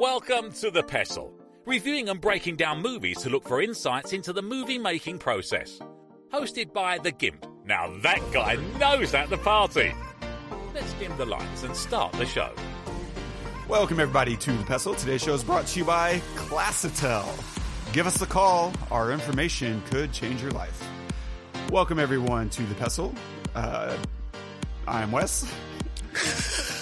Welcome to The Pestle, reviewing and breaking down movies to look for insights into the movie making process. Hosted by The Gimp. Now that guy knows at the party. Let's dim the lights and start the show. Welcome, everybody, to The Pestle. Today's show is brought to you by Classatel. Give us a call. Our information could change your life. Welcome, everyone, to The Pestle. Uh, I'm Wes.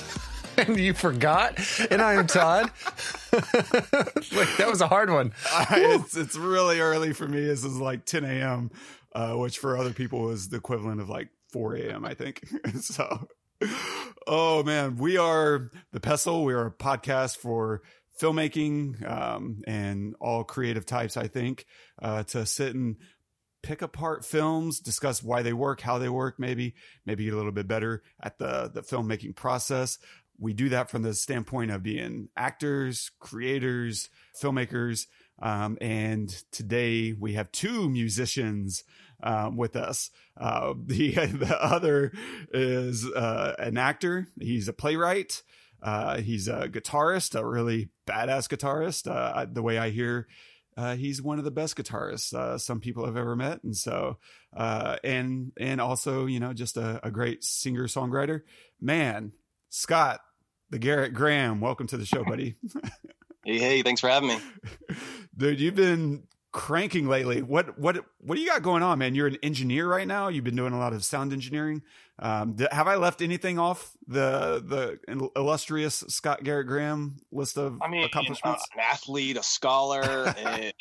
and you forgot. And I am Todd. Wait, that was a hard one. I, it's, it's really early for me. This is like 10 a.m., uh, which for other people is the equivalent of like 4 a.m., I think. so, oh man, we are The Pestle. We are a podcast for filmmaking um, and all creative types, I think, uh, to sit and pick apart films, discuss why they work, how they work, maybe, maybe get a little bit better at the, the filmmaking process we do that from the standpoint of being actors, creators, filmmakers. Um, and today we have two musicians um, with us. Uh, the the other is uh, an actor. He's a playwright. Uh, he's a guitarist, a really badass guitarist. Uh, the way I hear, uh, he's one of the best guitarists uh, some people have ever met, and so and and also you know just a, a great singer songwriter. Man, Scott, the Garrett Graham. Welcome to the show, buddy. hey, hey, thanks for having me. Dude, you've been cranking lately. What what what do you got going on, man? You're an engineer right now. You've been doing a lot of sound engineering. Um, have I left anything off the the illustrious Scott Garrett Graham list of I mean, accomplishments? Uh, an athlete, a scholar. a,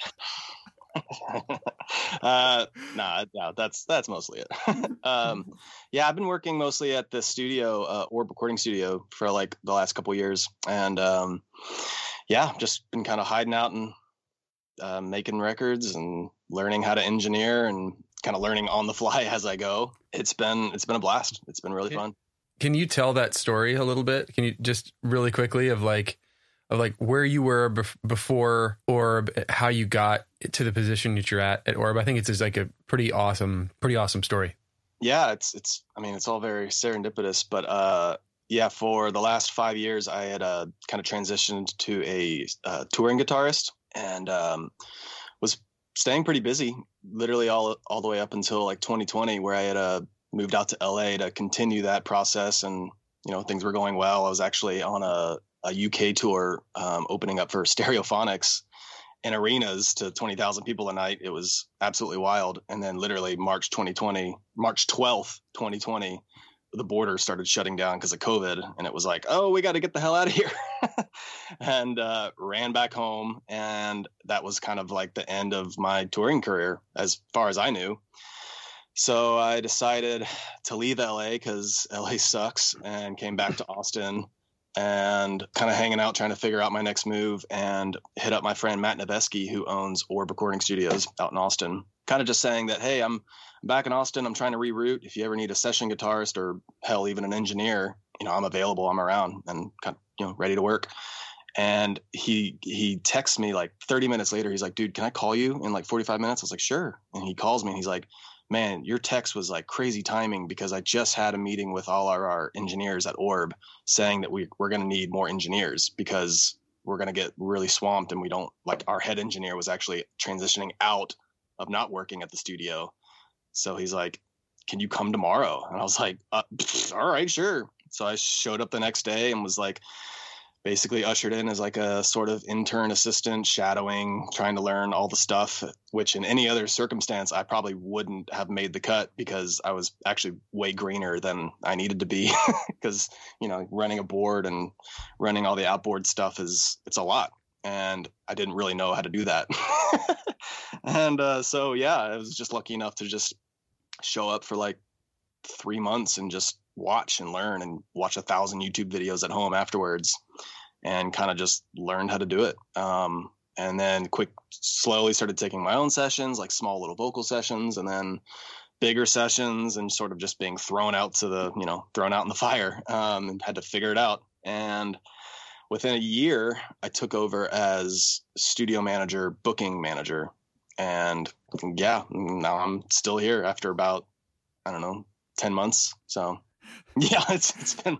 uh, nah, no, that's that's mostly it. um, yeah, I've been working mostly at the studio, uh, Orb Recording Studio, for like the last couple years, and um, yeah, just been kind of hiding out and uh, making records and learning how to engineer and kind of learning on the fly as I go. It's been it's been a blast. It's been really fun. Can you tell that story a little bit? Can you just really quickly of like of like where you were bef- before Orb, how you got to the position that you're at at Orb. I think it's just like a pretty awesome, pretty awesome story. Yeah, it's it's. I mean, it's all very serendipitous, but uh, yeah, for the last five years, I had uh, kind of transitioned to a uh, touring guitarist and um, was staying pretty busy, literally all all the way up until like 2020, where I had uh, moved out to LA to continue that process, and you know things were going well. I was actually on a a UK tour um, opening up for Stereophonics in arenas to 20,000 people a night. It was absolutely wild. And then literally March 2020, March 12th, 2020, the border started shutting down because of COVID. And it was like, oh, we got to get the hell out of here. and uh, ran back home. And that was kind of like the end of my touring career, as far as I knew. So I decided to leave LA because LA sucks and came back to Austin and kind of hanging out trying to figure out my next move and hit up my friend Matt Noveskey who owns Orb Recording Studios out in Austin. Kind of just saying that, hey, I'm back in Austin. I'm trying to reroute. If you ever need a session guitarist or hell, even an engineer, you know, I'm available. I'm around and kind of, you know, ready to work. And he he texts me like 30 minutes later. He's like, dude, can I call you in like 45 minutes? I was like, sure. And he calls me and he's like, man, your text was like crazy timing because I just had a meeting with all our, our engineers at Orb saying that we, we're going to need more engineers because we're going to get really swamped and we don't like our head engineer was actually transitioning out of not working at the studio. So he's like, can you come tomorrow? And I was like, uh, all right, sure. So I showed up the next day and was like, basically ushered in as like a sort of intern assistant shadowing trying to learn all the stuff which in any other circumstance i probably wouldn't have made the cut because i was actually way greener than i needed to be. Because you know running a board and running all the outboard stuff is it's a lot and i didn't really know how to do that. And uh, so yeah i was just lucky enough to just show up for like three months and just watch and learn and watch a thousand YouTube videos at home afterwards and kind of just learned how to do it. Um, and then quick, slowly started taking my own sessions, like small little vocal sessions, and then bigger sessions and sort of just being thrown out to the, you know, thrown out in the fire um, and had to figure it out. And within a year, I took over as studio manager, booking manager. And yeah, now I'm still here after about, I don't know, 10 months. So yeah, it's, it's been,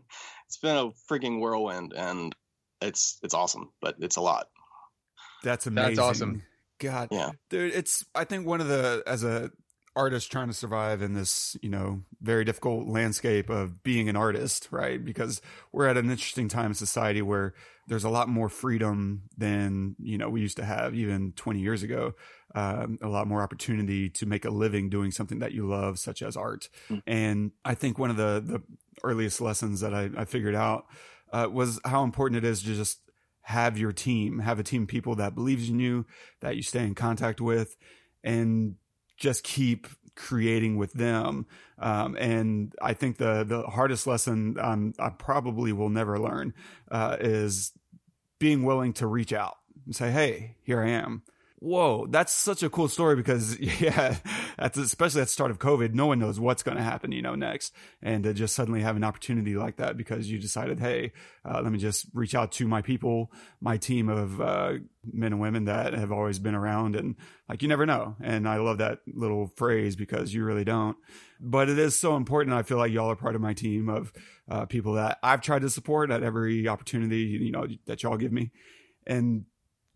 it's been a freaking whirlwind and it's it's awesome, but it's a lot. That's amazing. That's awesome. God, Yeah. dude, it's I think one of the as a artist trying to survive in this you know very difficult landscape of being an artist, right? Because we're at an interesting time in society where there's a lot more freedom than you know we used to have even 20 years ago. Um, a lot more opportunity to make a living doing something that you love, such as art. Mm. And I think one of the the earliest lessons that I, I figured out uh, was how important it is to just have your team, have a team of people that believes in you, that you stay in contact with, and just keep creating with them. Um, and I think the the hardest lesson um, I probably will never learn uh, is being willing to reach out and say, "Hey, here I am." Whoa, that's such a cool story because yeah, that's especially at the start of COVID, no one knows what's going to happen, you know, next, and to just suddenly have an opportunity like that because you decided, hey, uh, let me just reach out to my people, my team of uh, men and women that have always been around, and like you never know, and I love that little phrase because you really don't, but it is so important. I feel like y'all are part of my team of uh, people that I've tried to support at every opportunity, you know, that y'all give me, and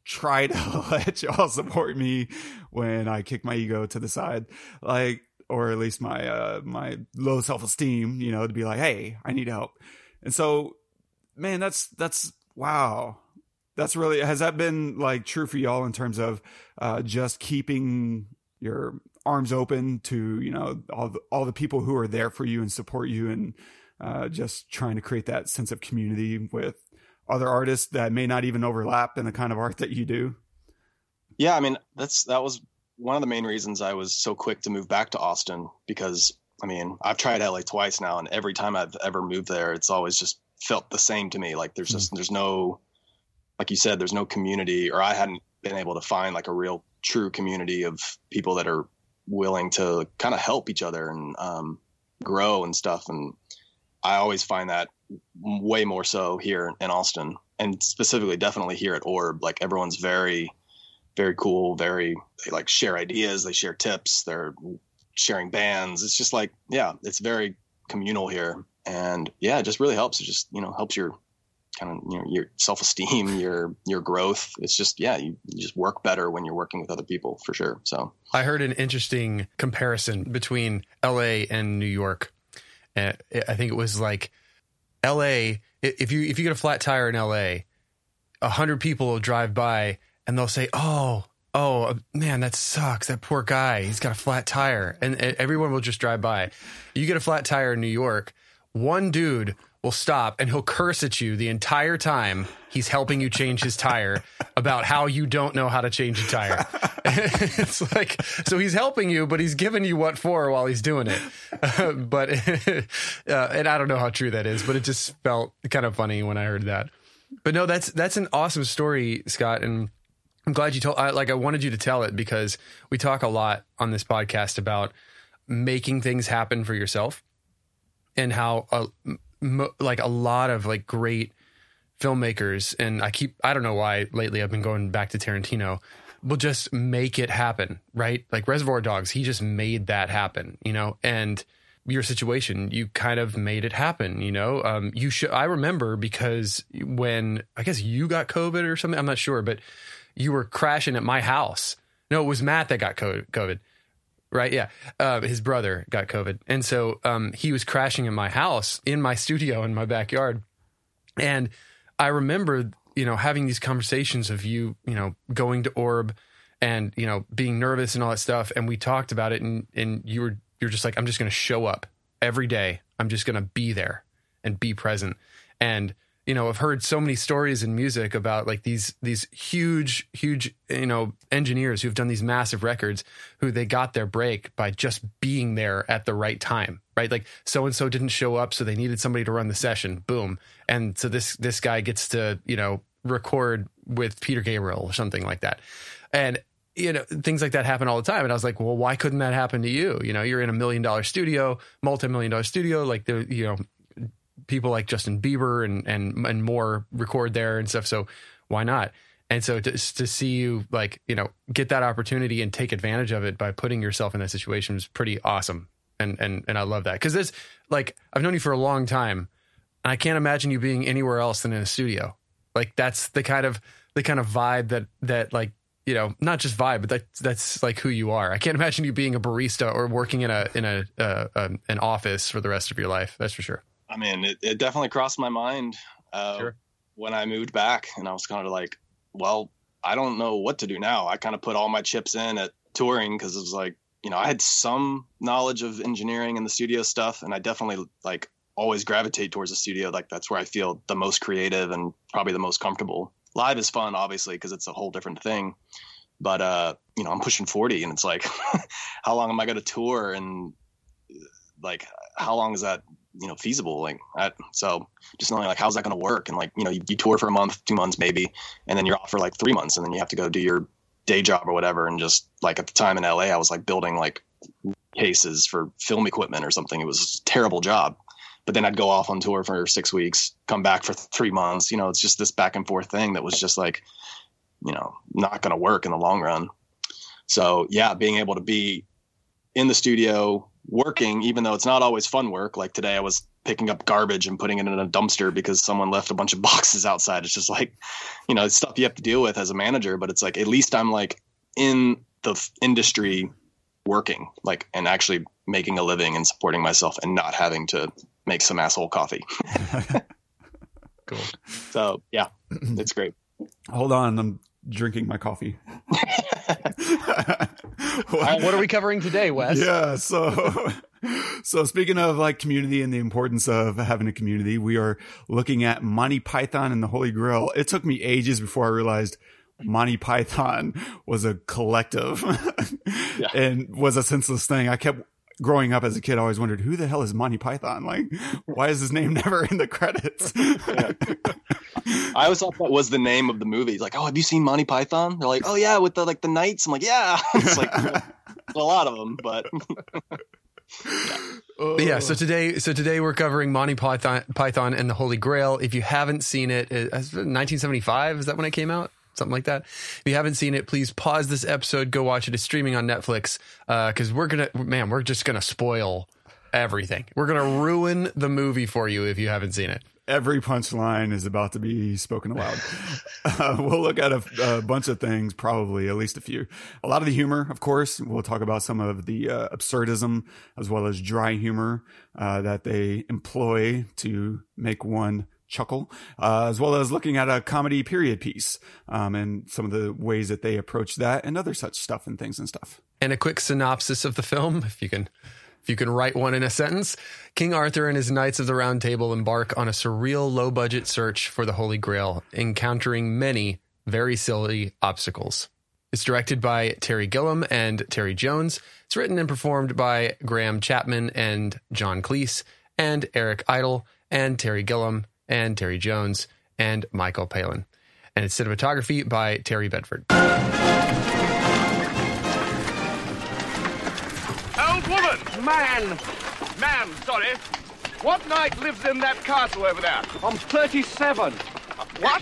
try to let y'all support me when I kick my ego to the side, like, or at least my, uh, my low self esteem, you know, to be like, Hey, I need help. And so, man, that's, that's, wow. That's really, has that been like true for y'all in terms of, uh, just keeping your arms open to, you know, all the, all the people who are there for you and support you and, uh, just trying to create that sense of community with other artists that may not even overlap in the kind of art that you do? Yeah, I mean that's that was one of the main reasons I was so quick to move back to Austin because I mean I've tried LA twice now, and every time I've ever moved there, it's always just felt the same to me. Like there's just there's no, like you said, there's no community, or I hadn't been able to find like a real true community of people that are willing to kind of help each other and um, grow and stuff. And I always find that way more so here in Austin, and specifically, definitely here at Orb. Like everyone's very, very cool. Very they like share ideas. They share tips. They're sharing bands. It's just like yeah, it's very communal here, and yeah, it just really helps. It just you know helps your kind of you know, your self esteem, your your growth. It's just yeah, you, you just work better when you're working with other people for sure. So I heard an interesting comparison between LA and New York. Uh, I think it was like LA. If you if you get a flat tire in LA, a hundred people will drive by and they'll say, "Oh, oh uh, man, that sucks. That poor guy. He's got a flat tire," and, and everyone will just drive by. You get a flat tire in New York, one dude will stop and he'll curse at you the entire time he's helping you change his tire about how you don't know how to change a tire. it's like so he's helping you, but he's giving you what for while he's doing it. Uh, but uh, and I don't know how true that is, but it just felt kind of funny when I heard that. But no, that's that's an awesome story, Scott, and I'm glad you told. I, like I wanted you to tell it because we talk a lot on this podcast about making things happen for yourself and how uh, mo- like a lot of like great filmmakers and I keep I don't know why lately I've been going back to Tarantino will just make it happen, right? Like Reservoir Dogs, he just made that happen, you know, and your situation, you kind of made it happen, you know. Um, you should. I remember because when I guess you got COVID or something, I'm not sure, but you were crashing at my house. No, it was Matt that got COVID. Right? Yeah. Uh, his brother got COVID, and so um, he was crashing in my house, in my studio, in my backyard, and I remember, you know, having these conversations of you, you know, going to Orb and, you know, being nervous and all that stuff. And we talked about it and, and you were, you're just like, I'm just going to show up every day. I'm just going to be there and be present. And, you know, I've heard so many stories in music about like these, these huge, huge, you know, engineers who've done these massive records who they got their break by just being there at the right time right? Like so and so didn't show up, so they needed somebody to run the session. Boom, and so this this guy gets to you know record with Peter Gabriel or something like that, and you know things like that happen all the time. And I was like, well, why couldn't that happen to you? You know, you're in a million dollar studio, multi million dollar studio, like the you know people like Justin Bieber and and and more record there and stuff. So why not? And so to, to see you like, you know, get that opportunity and take advantage of it by putting yourself in that situation is pretty awesome and and and I love that because there's like I've known you for a long time, and I can't imagine you being anywhere else than in a studio. Like that's the kind of the kind of vibe that that like you know not just vibe, but that that's like who you are. I can't imagine you being a barista or working in a in a uh, um, an office for the rest of your life. That's for sure. I mean, it, it definitely crossed my mind uh, Sure. when I moved back, and I was kind of like, well, I don't know what to do now. I kind of put all my chips in at touring because it was like, you know, I had some knowledge of engineering and the studio stuff, and I definitely like always gravitate towards the studio. Like that's where I feel the most creative and probably the most comfortable. Live is fun, obviously, because it's a whole different thing. But uh, you know, I'm pushing 40, and it's like, how long am I going to tour? And like, how long is that? You know, feasible. Like, so just knowing like how's that going to work? And like, you know, you, you tour for a month, two months maybe, and then you're off for like three months, and then you have to go do your day job or whatever. And just like at the time in LA, I was like building like cases for film equipment or something. It was a terrible job. But then I'd go off on tour for six weeks, come back for three months. You know, it's just this back and forth thing that was just like, you know, not going to work in the long run. So yeah, being able to be in the studio working, even though it's not always fun work. Like today, I was picking up garbage and putting it in a dumpster because someone left a bunch of boxes outside. It's just like, you know, it's stuff you have to deal with as a manager. But it's like at least I'm like in the f- industry working, like, and actually making a living and supporting myself and not having to make some asshole coffee. Cool. So yeah, it's great. Hold on, I'm drinking my coffee. Uh, what are we covering today, Wes? Yeah, so so speaking of like community and the importance of having a community, we are looking at Monty Python and the Holy Grail. It took me ages before I realized Monty Python was a collective and was a senseless thing. I kept growing up as a kid, I always wondered who the hell is Monty Python? Like, why is his name never in the credits? I always thought that was the name of the movie. Like, oh, have you seen Monty Python? They're like, oh yeah, with the like the knights. I'm like, yeah. it's like a lot of them, but oh. But yeah, so today, so today we're covering Monty Python, Python and the Holy Grail. If you haven't seen it, it 1975 is that when it came out? Something like that. If you haven't seen it, please pause this episode, go watch it. It's streaming on Netflix. Because we're gonna, man, we're just gonna spoil everything. We're gonna ruin the movie for you if you haven't seen it. Every punchline is about to be spoken aloud. Uh, we'll look at a, a bunch of things, probably at least a few. A lot of the humor, of course. We'll talk about some of the uh, absurdism as well as dry humor uh, that they employ to make one chuckle, uh, as well as looking at a comedy period piece um, and some of the ways that they approach that and other such stuff and things and stuff. and a quick synopsis of the film, if you can if you can write one in a sentence. King Arthur and his Knights of the Round Table embark on a surreal low budget search for the Holy Grail, encountering many very silly obstacles. It's directed by Terry Gilliam and Terry Jones. It's written and performed by Graham Chapman and John Cleese and Eric Idle and Terry Gilliam and Terry Jones and Michael Palin. And it's cinematography by Terry Bedford. Old woman! Man! Man, sorry. What knight lives in that castle over there? I'm 37. What?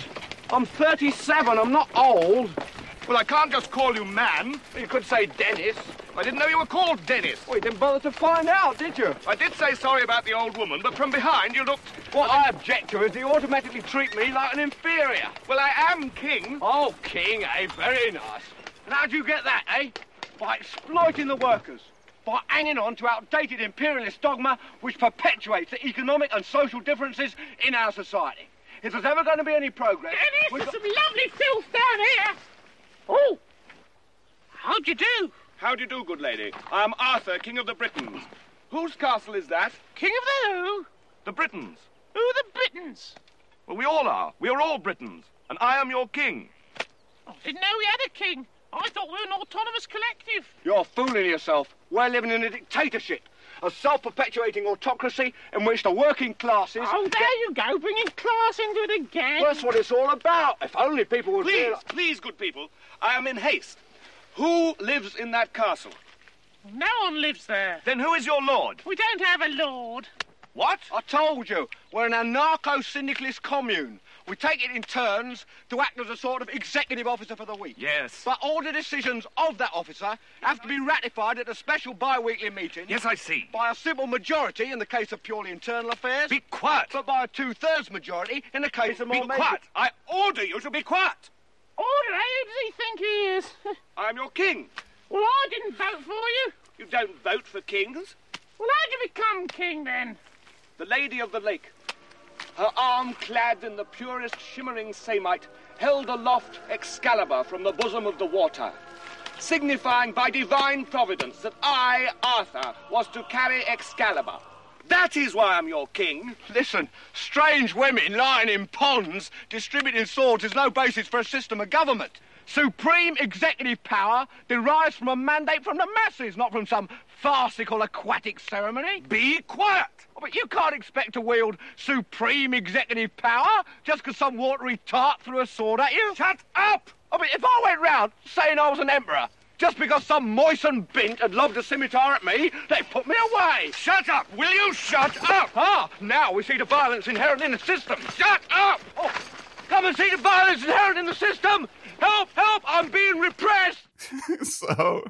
I'm 37. I'm not old. Well, I can't just call you man. You could say Dennis. I didn't know you were called Dennis. Well, you didn't bother to find out, did you? I did say sorry about the old woman, but from behind you looked. What I object to is you automatically treat me like an inferior. Well, I am king. Oh, king, eh? Very nice. And how'd you get that, eh? By exploiting the workers. By hanging on to outdated imperialist dogma which perpetuates the economic and social differences in our society. If there's ever going to be any progress... Dennis, we've there's got- some lovely filth down here. Oh, how'd you do? How do you do, good lady? I am Arthur, king of the Britons. Whose castle is that? King of the who? The Britons. Who are the Britons? Well, we all are. We are all Britons. And I am your king. I didn't know we had a king. I thought we were an autonomous collective. You're fooling yourself. We're living in a dictatorship. A self-perpetuating autocracy in which the working classes... Oh, there get- you go, bringing class into it again. Well, that's what it's all about. If only people would Please, realize... please, good people. I am in haste. Who lives in that castle? No one lives there. Then who is your lord? We don't have a lord. What? I told you, we're an anarcho-syndicalist commune. We take it in turns to act as a sort of executive officer for the week. Yes. But all the decisions of that officer have to be ratified at a special bi-weekly meeting. Yes, I see. By a simple majority in the case of purely internal affairs. Be quiet. But by a two-thirds majority in the case of Be more major- quiet. I order you to be quiet. Who does he think he is? I'm your king. well, I didn't vote for you. You don't vote for kings. Well, how'd you become king then? The Lady of the Lake, her arm clad in the purest shimmering samite, held aloft Excalibur from the bosom of the water, signifying by divine providence that I, Arthur, was to carry Excalibur. That is why I'm your king. Listen, strange women lying in ponds distributing swords is no basis for a system of government. Supreme executive power derives from a mandate from the masses, not from some farcical aquatic ceremony. Be quiet. Oh, But you can't expect to wield supreme executive power just because some watery tart threw a sword at you. Shut up! Oh, I mean, if I went round saying I was an emperor just because some moistened bint had lobbed a scimitar at me, they'd put me away. Shut up! Will you shut up? Ah, now we see the violence inherent in the system. Shut up! Oh, come and see the violence inherent in the system. Help, help, I'm being repressed. so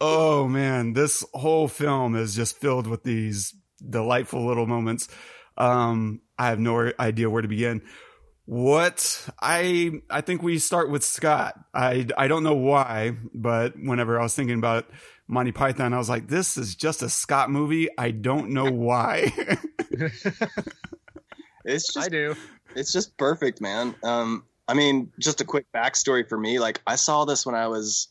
oh man this whole film is just filled with these delightful little moments um i have no idea where to begin what i i think we start with scott i i don't know why but whenever i was thinking about monty python i was like this is just a scott movie i don't know why It's just I do. it's just perfect, man. Um, I mean, just a quick backstory for me. Like, I saw this when I was,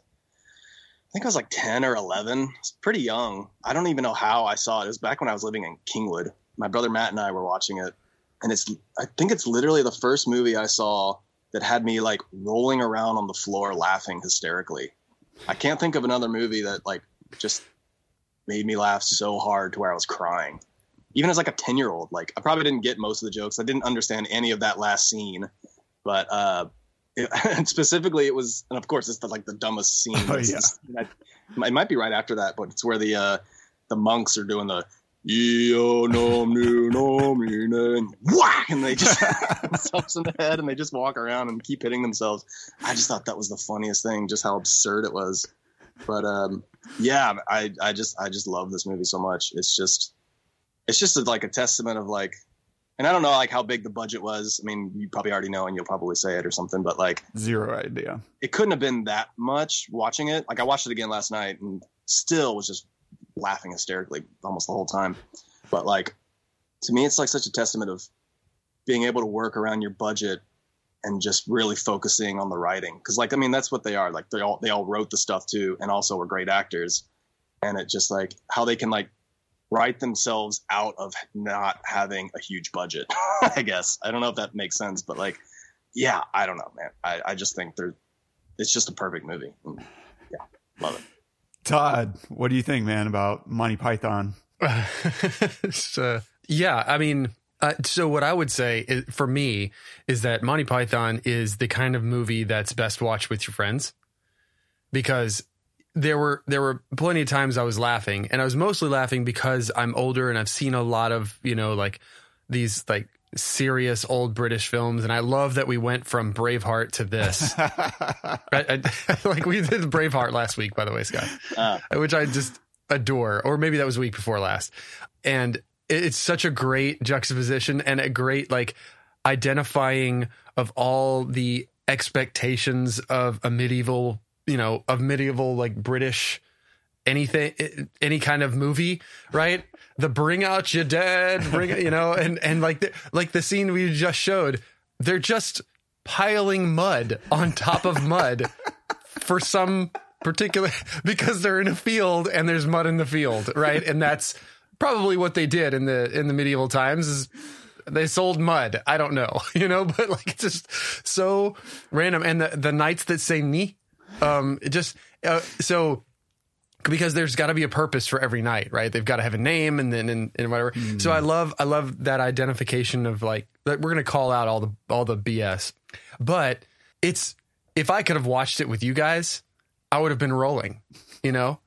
I think I was like ten or eleven. It's pretty young. I don't even know how I saw it. It was back when I was living in Kingwood. My brother Matt and I were watching it, and it's. I think it's literally the first movie I saw that had me like rolling around on the floor laughing hysterically. I can't think of another movie that like just made me laugh so hard to where I was crying even as like a 10 year old like i probably didn't get most of the jokes i didn't understand any of that last scene but uh it, specifically it was and of course it's the, like the dumbest scene Oh, yeah. just- it might be right after that but it's where the uh the monks are doing the Eo nom nu nom ni na," and whack! And they just themselves in the head and they just walk around and keep hitting themselves. I just thought that was the funniest thing just how absurd it was. But um yeah i i just i just love this movie so much. It's just it's just a, like a testament of like and i don't know like how big the budget was. I mean you probably already know and you'll probably say it or something but like zero idea. it couldn't have been that much watching it. Like i watched it again last night and still was just laughing hysterically almost the whole time. But like to me it's like such a testament of being able to work around your budget and just really focusing on the writing. Because like i mean that's what they are. Like they all they all wrote the stuff too and also were great actors. And it just like how they can like write themselves out of not having a huge budget i guess. I don't know if that makes sense but like yeah i don't know man. I, I just think they're it's just a perfect movie. Yeah love it todd what do you think man about monty python? So, yeah, I mean, uh, so what I would say is, for me is that Monty Python is the kind of movie that's best watched with your friends. Because there were there were plenty of times I was laughing and I was mostly laughing because I'm older and I've seen a lot of you know like these like serious old British films and I love that we went from Braveheart to this I, I, like we did Braveheart last week by the way Scott uh, which I just adore, or maybe that was a week before last. And it- it's such a great juxtaposition and a great like identifying of all the expectations of a medieval, you know, of medieval like British anything any kind of movie, right? The bring out your dead, bring you know, and and like the, like the scene we just showed, they're just piling mud on top of mud for some particular because they're in a field and there's mud in the field, right? And that's probably what they did in the in the medieval times is they sold mud. I don't know, you know, but like it's just so random. And the the knights that say ni, um, just uh, so because there's got to be a purpose for every knight, right? They've got to have a name and then and, and whatever. So I love I love that identification of like that we're gonna call out all the all the BS, but it's if I could have watched it with you guys, I would have been rolling, you know,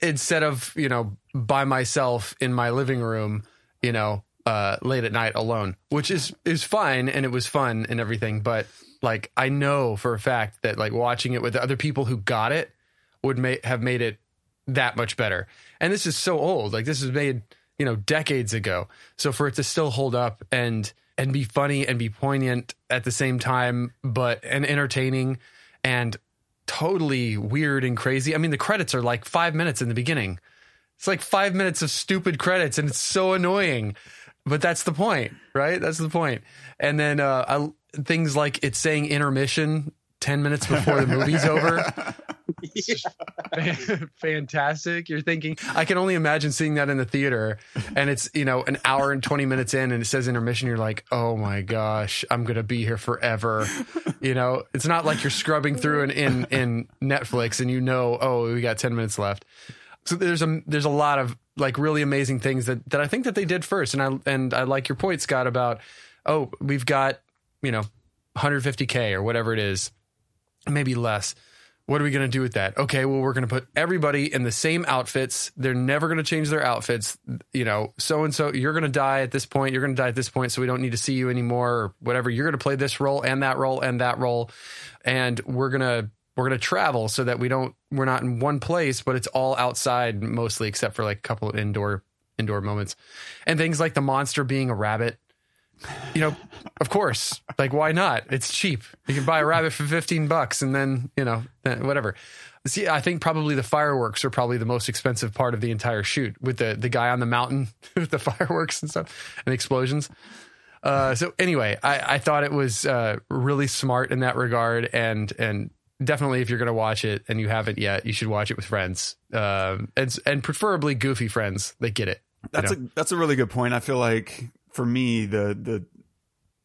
instead of you know by myself in my living room, you know, uh, late at night alone, which is is fine and it was fun and everything. But like I know for a fact that like watching it with other people who got it would make have made it that much better. And this is so old. Like this was made you know decades ago. So for it to still hold up and and be funny and be poignant at the same time, but and entertaining and totally weird and crazy. I mean, the credits are like five minutes in the beginning. It's like five minutes of stupid credits, and it's so annoying. But that's the point, right? That's the point. And then uh, I, things like it's saying intermission ten minutes before the movie's over. Fantastic. You're thinking, I can only imagine seeing that in the theater and it's, you know, an hour and 20 minutes in and it says intermission. You're like, oh my gosh, I'm going to be here forever. You know, it's not like you're scrubbing through in, in, in Netflix and you know, oh, we got 10 minutes left. So there's a, there's a lot of like really amazing things that, that I think that they did first. And I, and I like your point, Scott, about, oh, we've got, you know, 150K or whatever it is, maybe less what are we going to do with that? Okay, well, we're going to put everybody in the same outfits. They're never going to change their outfits. You know, so and so, you're going to die at this point. You're going to die at this point. So we don't need to see you anymore or whatever. You're going to play this role and that role and that role. And we're going to, we're going to travel so that we don't, we're not in one place, but it's all outside mostly, except for like a couple of indoor, indoor moments and things like the monster being a rabbit you know, of course, like why not? It's cheap. You can buy a rabbit for 15 bucks and then, you know, whatever. See, I think probably the fireworks are probably the most expensive part of the entire shoot with the, the guy on the mountain with the fireworks and stuff and explosions. Uh, so anyway, I, I thought it was uh, really smart in that regard, and and definitely if you're going to watch it and you haven't yet, you should watch it with friends, um, and and preferably goofy friends that get it. That's know? a that's a really good point. I feel like for me the the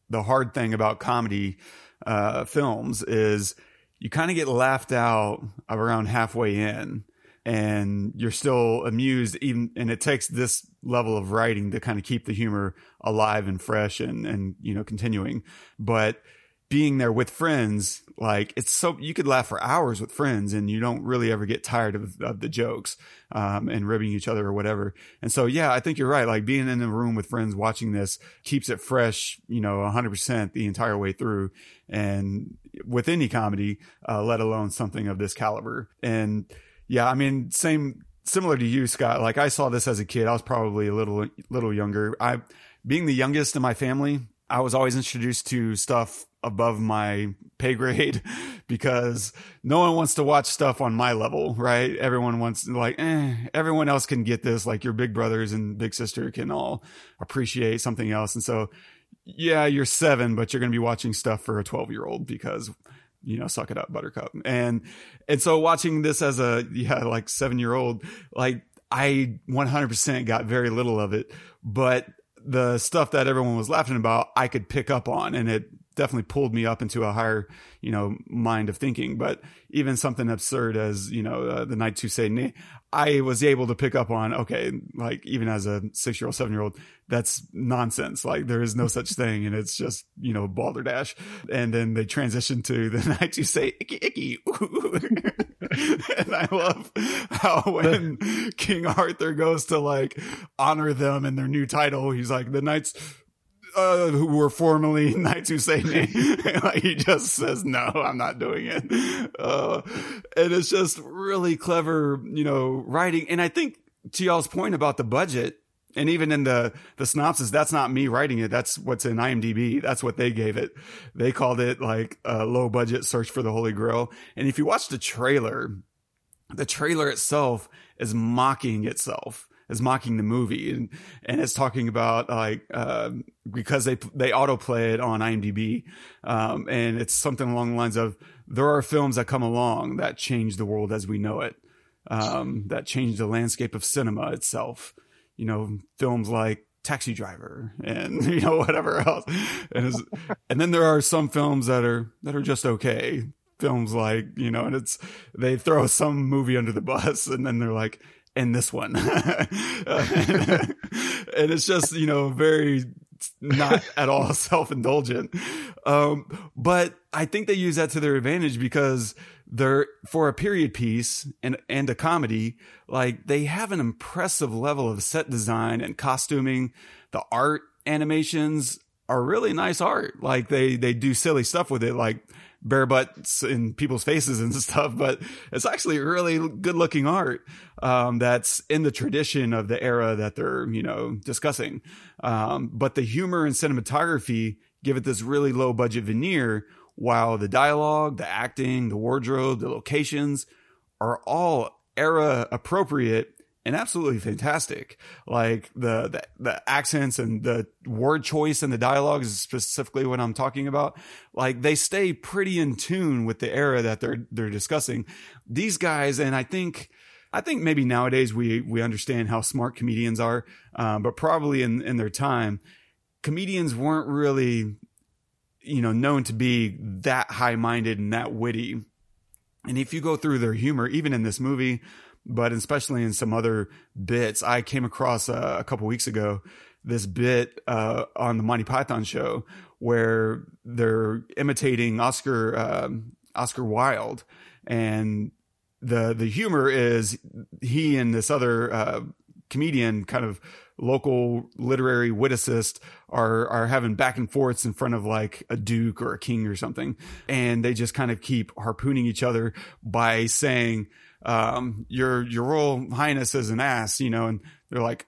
the hard thing about comedy uh, films is you kind of get laughed out around halfway in and you're still amused even and it takes this level of writing to kind of keep the humor alive and fresh and and you know continuing. But being there with friends, like it's so you could laugh for hours with friends and you don't really ever get tired of, of the jokes um, and ribbing each other or whatever. And so, yeah, I think you're right. Like being in the room with friends watching this keeps it fresh, you know, 100% the entire way through. And with any comedy, uh, let alone something of this caliber. And yeah, I mean, same, similar to you, Scott. Like I saw this as a kid. I was probably a little, little younger. I, being the youngest in my family, I was always introduced to stuff above my pay grade because no one wants to watch stuff on my level, right? Everyone wants like, eh, everyone else can get this. Like your big brothers and big sister can all appreciate something else. And so, yeah, you're seven, but you're going to be watching stuff for a 12 year old because you know, suck it up, buttercup. And, and so watching this as a, yeah, like seven year old, like I 100% got very little of it, but the stuff that everyone was laughing about, I could pick up on and it definitely pulled me up into a higher, you know, mind of thinking. But even something absurd as, you know, uh, the Knights Who Say Nay, I was able to pick up on, okay, like even as a six year old, seven year old, that's nonsense. Like there is no such thing. And it's just, you know, balderdash. And then they transition to the Knights Who Say icky, icky. and I love how when King Arthur goes to like honor them in their new title, he's like, the Knights uh, who were formerly Knights Who Say like he just says, no, I'm not doing it. Uh, and it's just really clever, you know, writing. And I think to y'all's point about the budget, and even in the, the synopsis, that's not me writing it. That's what's in IMDb. That's what they gave it. They called it like a low budget search for the Holy Grail. And if you watch the trailer, the trailer itself is mocking itself is mocking the movie and, and it's talking about like uh, because they they autoplay it on IMDb um, and it's something along the lines of there are films that come along that change the world as we know it um, that change the landscape of cinema itself. You know films like taxi driver and you know whatever else. And and then there are some films that are that are just okay. Films like you know and it's they throw some movie under the bus and then they're like and this one. and, it's just, you know, very not at all self-indulgent. Um, but I think they use that to their advantage because they're for a period piece and and a comedy, like they have an impressive level of set design and costuming. The art animations are really nice art. Like they they do silly stuff with it, like bare butts in people's faces and stuff. But it's actually really good looking art um, that's in the tradition of the era that they're you know discussing. Um, but the humor and cinematography give it this really low budget veneer, while the dialogue, the acting, the wardrobe, the locations are all era appropriate and absolutely fantastic. Like the, the, the accents and the word choice and the dialogue is specifically what I'm talking about. Like they stay pretty in tune with the era that they're they're discussing. These guys, and I think. I think maybe nowadays we we understand how smart comedians are, um, but probably in in their time, comedians weren't really, you know, known to be that high minded and that witty. And if you go through their humor, even in this movie, but especially in some other bits. I came across uh, a couple weeks ago this bit uh, on the Monty Python show where they're imitating Oscar um, Oscar Wilde, and the the humor is he and this other uh, comedian kind of local literary witticist are are having back and forths in front of like a duke or a king or something and they just kind of keep harpooning each other by saying um, your your royal highness is an ass, you know, and they're like,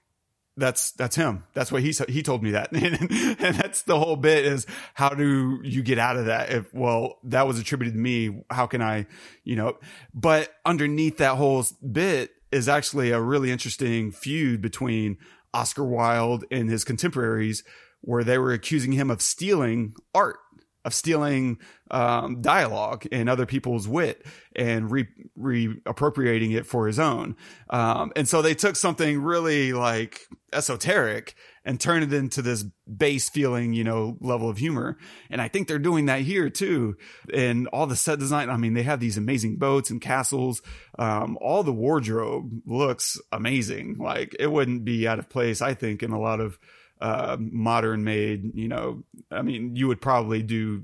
that's that's him. That's what he. He told me that, and, and, that's the whole bit is how do you get out of that? If well, that was attributed to me. How can I, you know? But underneath that whole bit is actually a really interesting feud between Oscar Wilde and his contemporaries, where they were accusing him of stealing art of stealing um, dialogue and other people's wit and re, re appropriating it for his own. Um, and so they took something really like esoteric and turned it into this base feeling, you know, level of humor. And I think they're doing that here too. And all the set design, I mean, they have these amazing boats and castles. Um, all the wardrobe looks amazing. Like it wouldn't be out of place, I think, in a lot of uh, modern made, you know, I mean, you would probably do.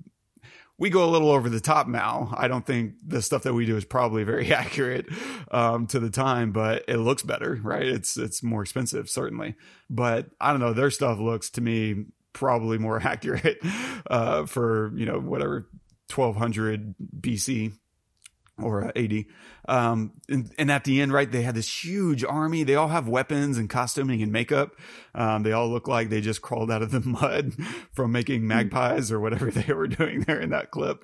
We go a little over the top now. I don't think the stuff that we do is probably very accurate um, to the time, but it looks better, right? It's it's more expensive, certainly, but I don't know. Their stuff looks to me probably more accurate uh, for you know whatever 1200 BC or uh, AD. Um, and, and, at the end, right, they had this huge army. They all have weapons and costuming and makeup. Um, they all look like they just crawled out of the mud from making magpies or whatever they were doing there in that clip.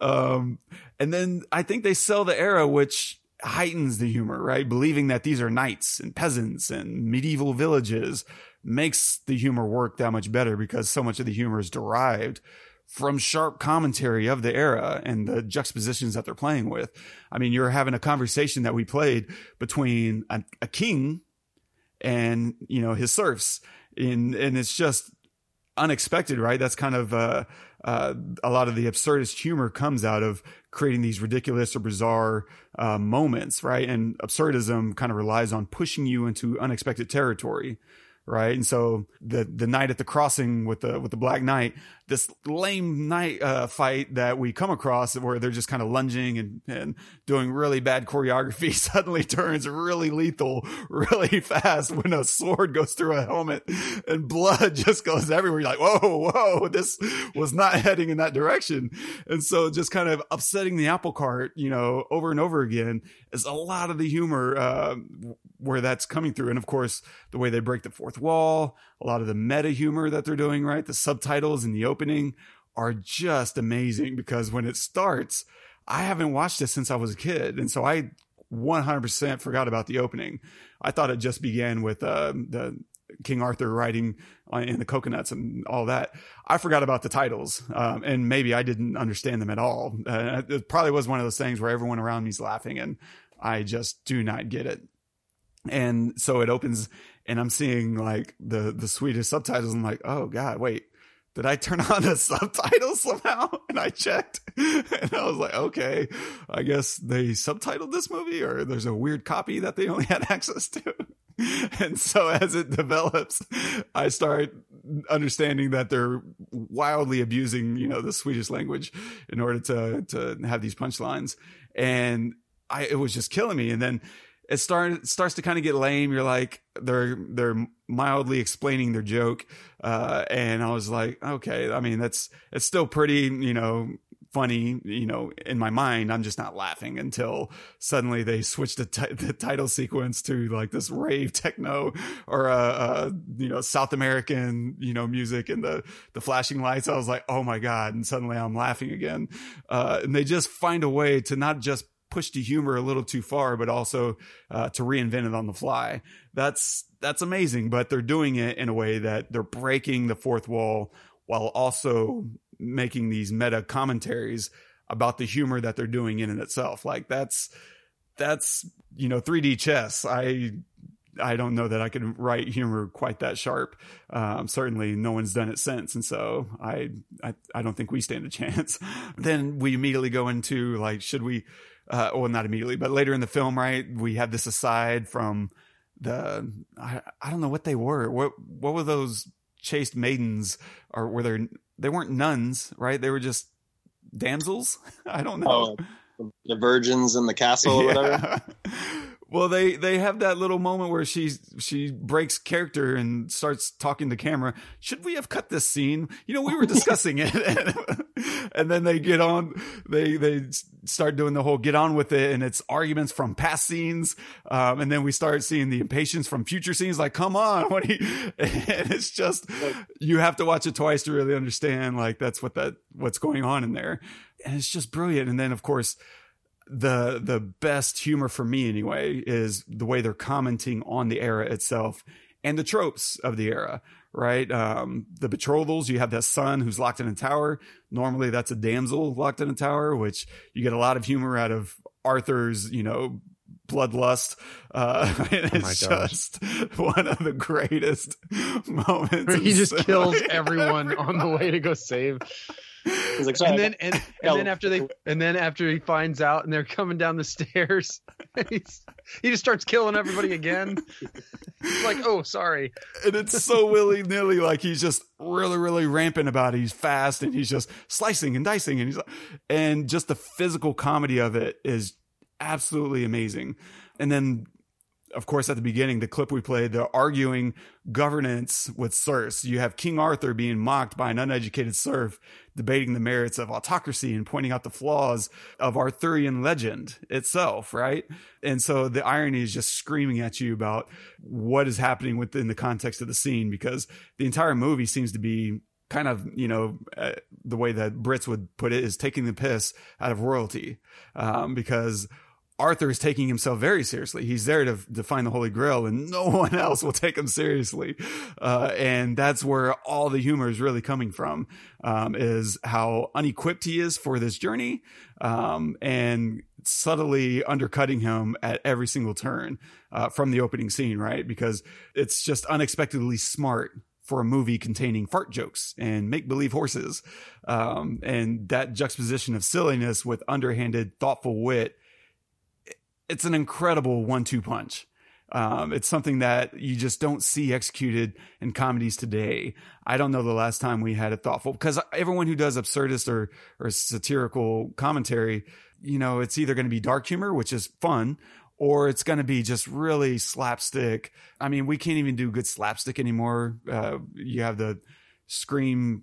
Um, and then I think they sell the era, which heightens the humor, right? Believing that these are knights and peasants and medieval villages makes the humor work that much better because so much of the humor is derived from sharp commentary of the era and the juxtapositions that they're playing with. I mean, you're having a conversation that we played between a, a king and, you know, his serfs. In, and it's just unexpected, right? That's kind of, uh, uh, a lot of the absurdist humor comes out of creating these ridiculous or bizarre uh, moments, right? And absurdism kind of relies on pushing you into unexpected territory right? And so the the knight at the crossing with the with the Black Knight, this lame night uh, fight that we come across where they're just kind of lunging and and doing really bad choreography suddenly turns really lethal really fast when a sword goes through a helmet and blood just goes everywhere. You're like, whoa, whoa, this was not heading in that direction. And so just kind of upsetting the apple cart, you know, over and over again is a lot of the humor uh, where that's coming through. And of course, the way they break the fourth wall, a lot of the meta humor that they're doing, right? The subtitles in the opening are just amazing because when it starts, I haven't watched it since I was a kid. And so I 100% forgot about the opening. I thought it just began with uh, the King Arthur riding in the coconuts and all that. I forgot about the titles, um, and maybe I didn't understand them at all. Uh, it probably was one of those things where everyone around me's laughing, and I just do not get it and so it opens and I'm seeing like the the Swedish subtitles. I'm like, oh god, wait, did I turn on the subtitles somehow? And I checked, and I was like, okay, I guess they subtitled this movie, or there's a weird copy that they only had access to. And so as it develops, I start understanding that they're wildly abusing, you know, the Swedish language in order to to have these punchlines, and I it was just killing me. And then it start, starts to kind of get lame. You're like, they're, they're mildly explaining their joke. Uh, and I was like, okay, I mean, that's, it's still pretty, you know, funny, you know, in my mind, I'm just not laughing until suddenly they switch the, t- the title sequence to like this rave techno or, uh, uh, you know, South American, you know, music and the, the flashing lights. I was like, oh my God. And suddenly I'm laughing again. Uh, and they just find a way to not just push the humor a little too far, but also, uh, to reinvent it on the fly. That's, that's amazing, but they're doing it in a way that they're breaking the fourth wall while also making these meta commentaries about the humor that they're doing in and itself. Like that's that's you know 3D chess. I I don't know that I can write humor quite that sharp. Um, certainly, no one's done it since, and so I, I I don't think we stand a chance. then we immediately go into like, should we? Uh, well, not immediately, but later in the film, right? We have this aside from the I, I don't know what they were. What what were those chaste maidens? Or were there they weren't nuns, right? They were just damsels. I don't know. Oh, the virgins in the castle or whatever. well, they they have that little moment where she she breaks character and starts talking to camera. Should we have cut this scene? You know, we were discussing it, and then they get on. They they start doing the whole get on with it, and it's arguments from past scenes, um, and then we start seeing the impatience from future scenes. Like, come on, what? You, and it's just you have to watch it twice to really understand. Like that's what that what's going on in there, and it's just brilliant. And then of course the the best humor for me anyway is the way they're commenting on the era itself and the tropes of the era right? Um the betrothals you have that son who's locked in a tower. Normally that's a damsel locked in a tower which you get a lot of humor out of arthur's you know bloodlust. Uh it's oh just one of the greatest moments he just kills everyone on the way to go save like, and then and, and then after they and then after he finds out and they're coming down the stairs, he just starts killing everybody again. like, oh, sorry. And it's so willy nilly, like he's just really, really rampant about it. He's fast and he's just slicing and dicing and he's and just the physical comedy of it is absolutely amazing. And then of course, at the beginning, the clip we played, they're arguing governance with serfs. You have King Arthur being mocked by an uneducated serf, debating the merits of autocracy and pointing out the flaws of Arthurian legend itself, right? And so the irony is just screaming at you about what is happening within the context of the scene because the entire movie seems to be kind of, you know, uh, the way that Brits would put it is taking the piss out of royalty. Um, because Arthur is taking himself very seriously. He's there to, to find the Holy Grail and no one else will take him seriously. Uh, and that's where all the humor is really coming from, um, is how unequipped he is for this journey, um, and subtly undercutting him at every single turn, uh, from the opening scene, right? Because it's just unexpectedly smart for a movie containing fart jokes and make believe horses. Um, and that juxtaposition of silliness with underhanded, thoughtful wit it's an incredible one-two punch. Um, it's something that you just don't see executed in comedies today. I don't know the last time we had a thoughtful because everyone who does absurdist or or satirical commentary, you know, it's either going to be dark humor, which is fun, or it's going to be just really slapstick. I mean, we can't even do good slapstick anymore. Uh, you have the Scream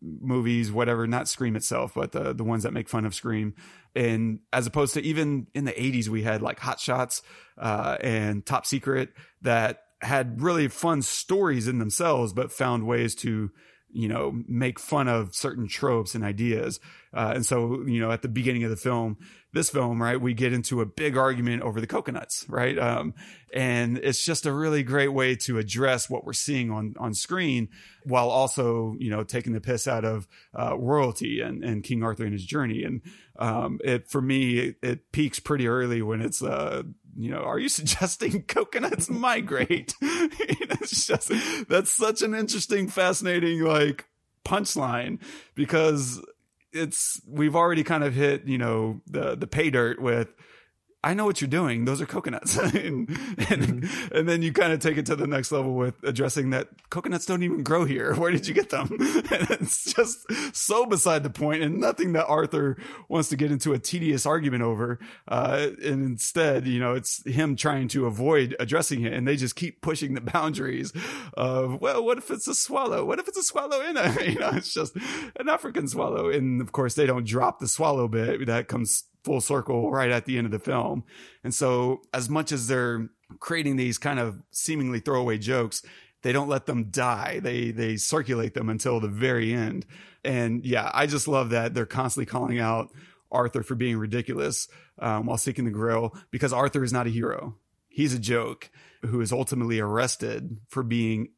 movies, whatever, not Scream itself, but the the ones that make fun of Scream and as opposed to even in the 80s we had like hot shots uh, and top secret that had really fun stories in themselves but found ways to you know make fun of certain tropes and ideas. Uh, and so you know at the beginning of the film this film right we get into a big argument over the coconuts right? Um, and it's just a really great way to address what we're seeing on on screen while also you know taking the piss out of uh, royalty and, and king arthur and his journey. And um, it for me it, it, peaks pretty early when it's uh you know are you suggesting coconuts migrate? It's just that's such an interesting fascinating like punchline because it's we've already kind of hit you know the the pay dirt with I know what you're doing. Those are coconuts. and, and, mm-hmm. and, then you kind of take it to the next level with addressing that coconuts don't even grow here. Where did you get them? and it's just so beside the point and nothing that Arthur wants to get into a tedious argument over. Uh, and instead, you know, it's him trying to avoid addressing it. And they just keep pushing the boundaries of, well, what if it's a swallow? What if it's a swallow in a, you know, it's just an African swallow. And of course, they don't drop the swallow bit that comes full circle right at the end of the film. And so, as much as they're creating these kind of seemingly throwaway jokes, they don't let them die. They they circulate them until the very end. And yeah, I just love that they're constantly calling out Arthur for being ridiculous um, while seeking the Grail because Arthur is not a hero. He's a joke who is ultimately arrested for being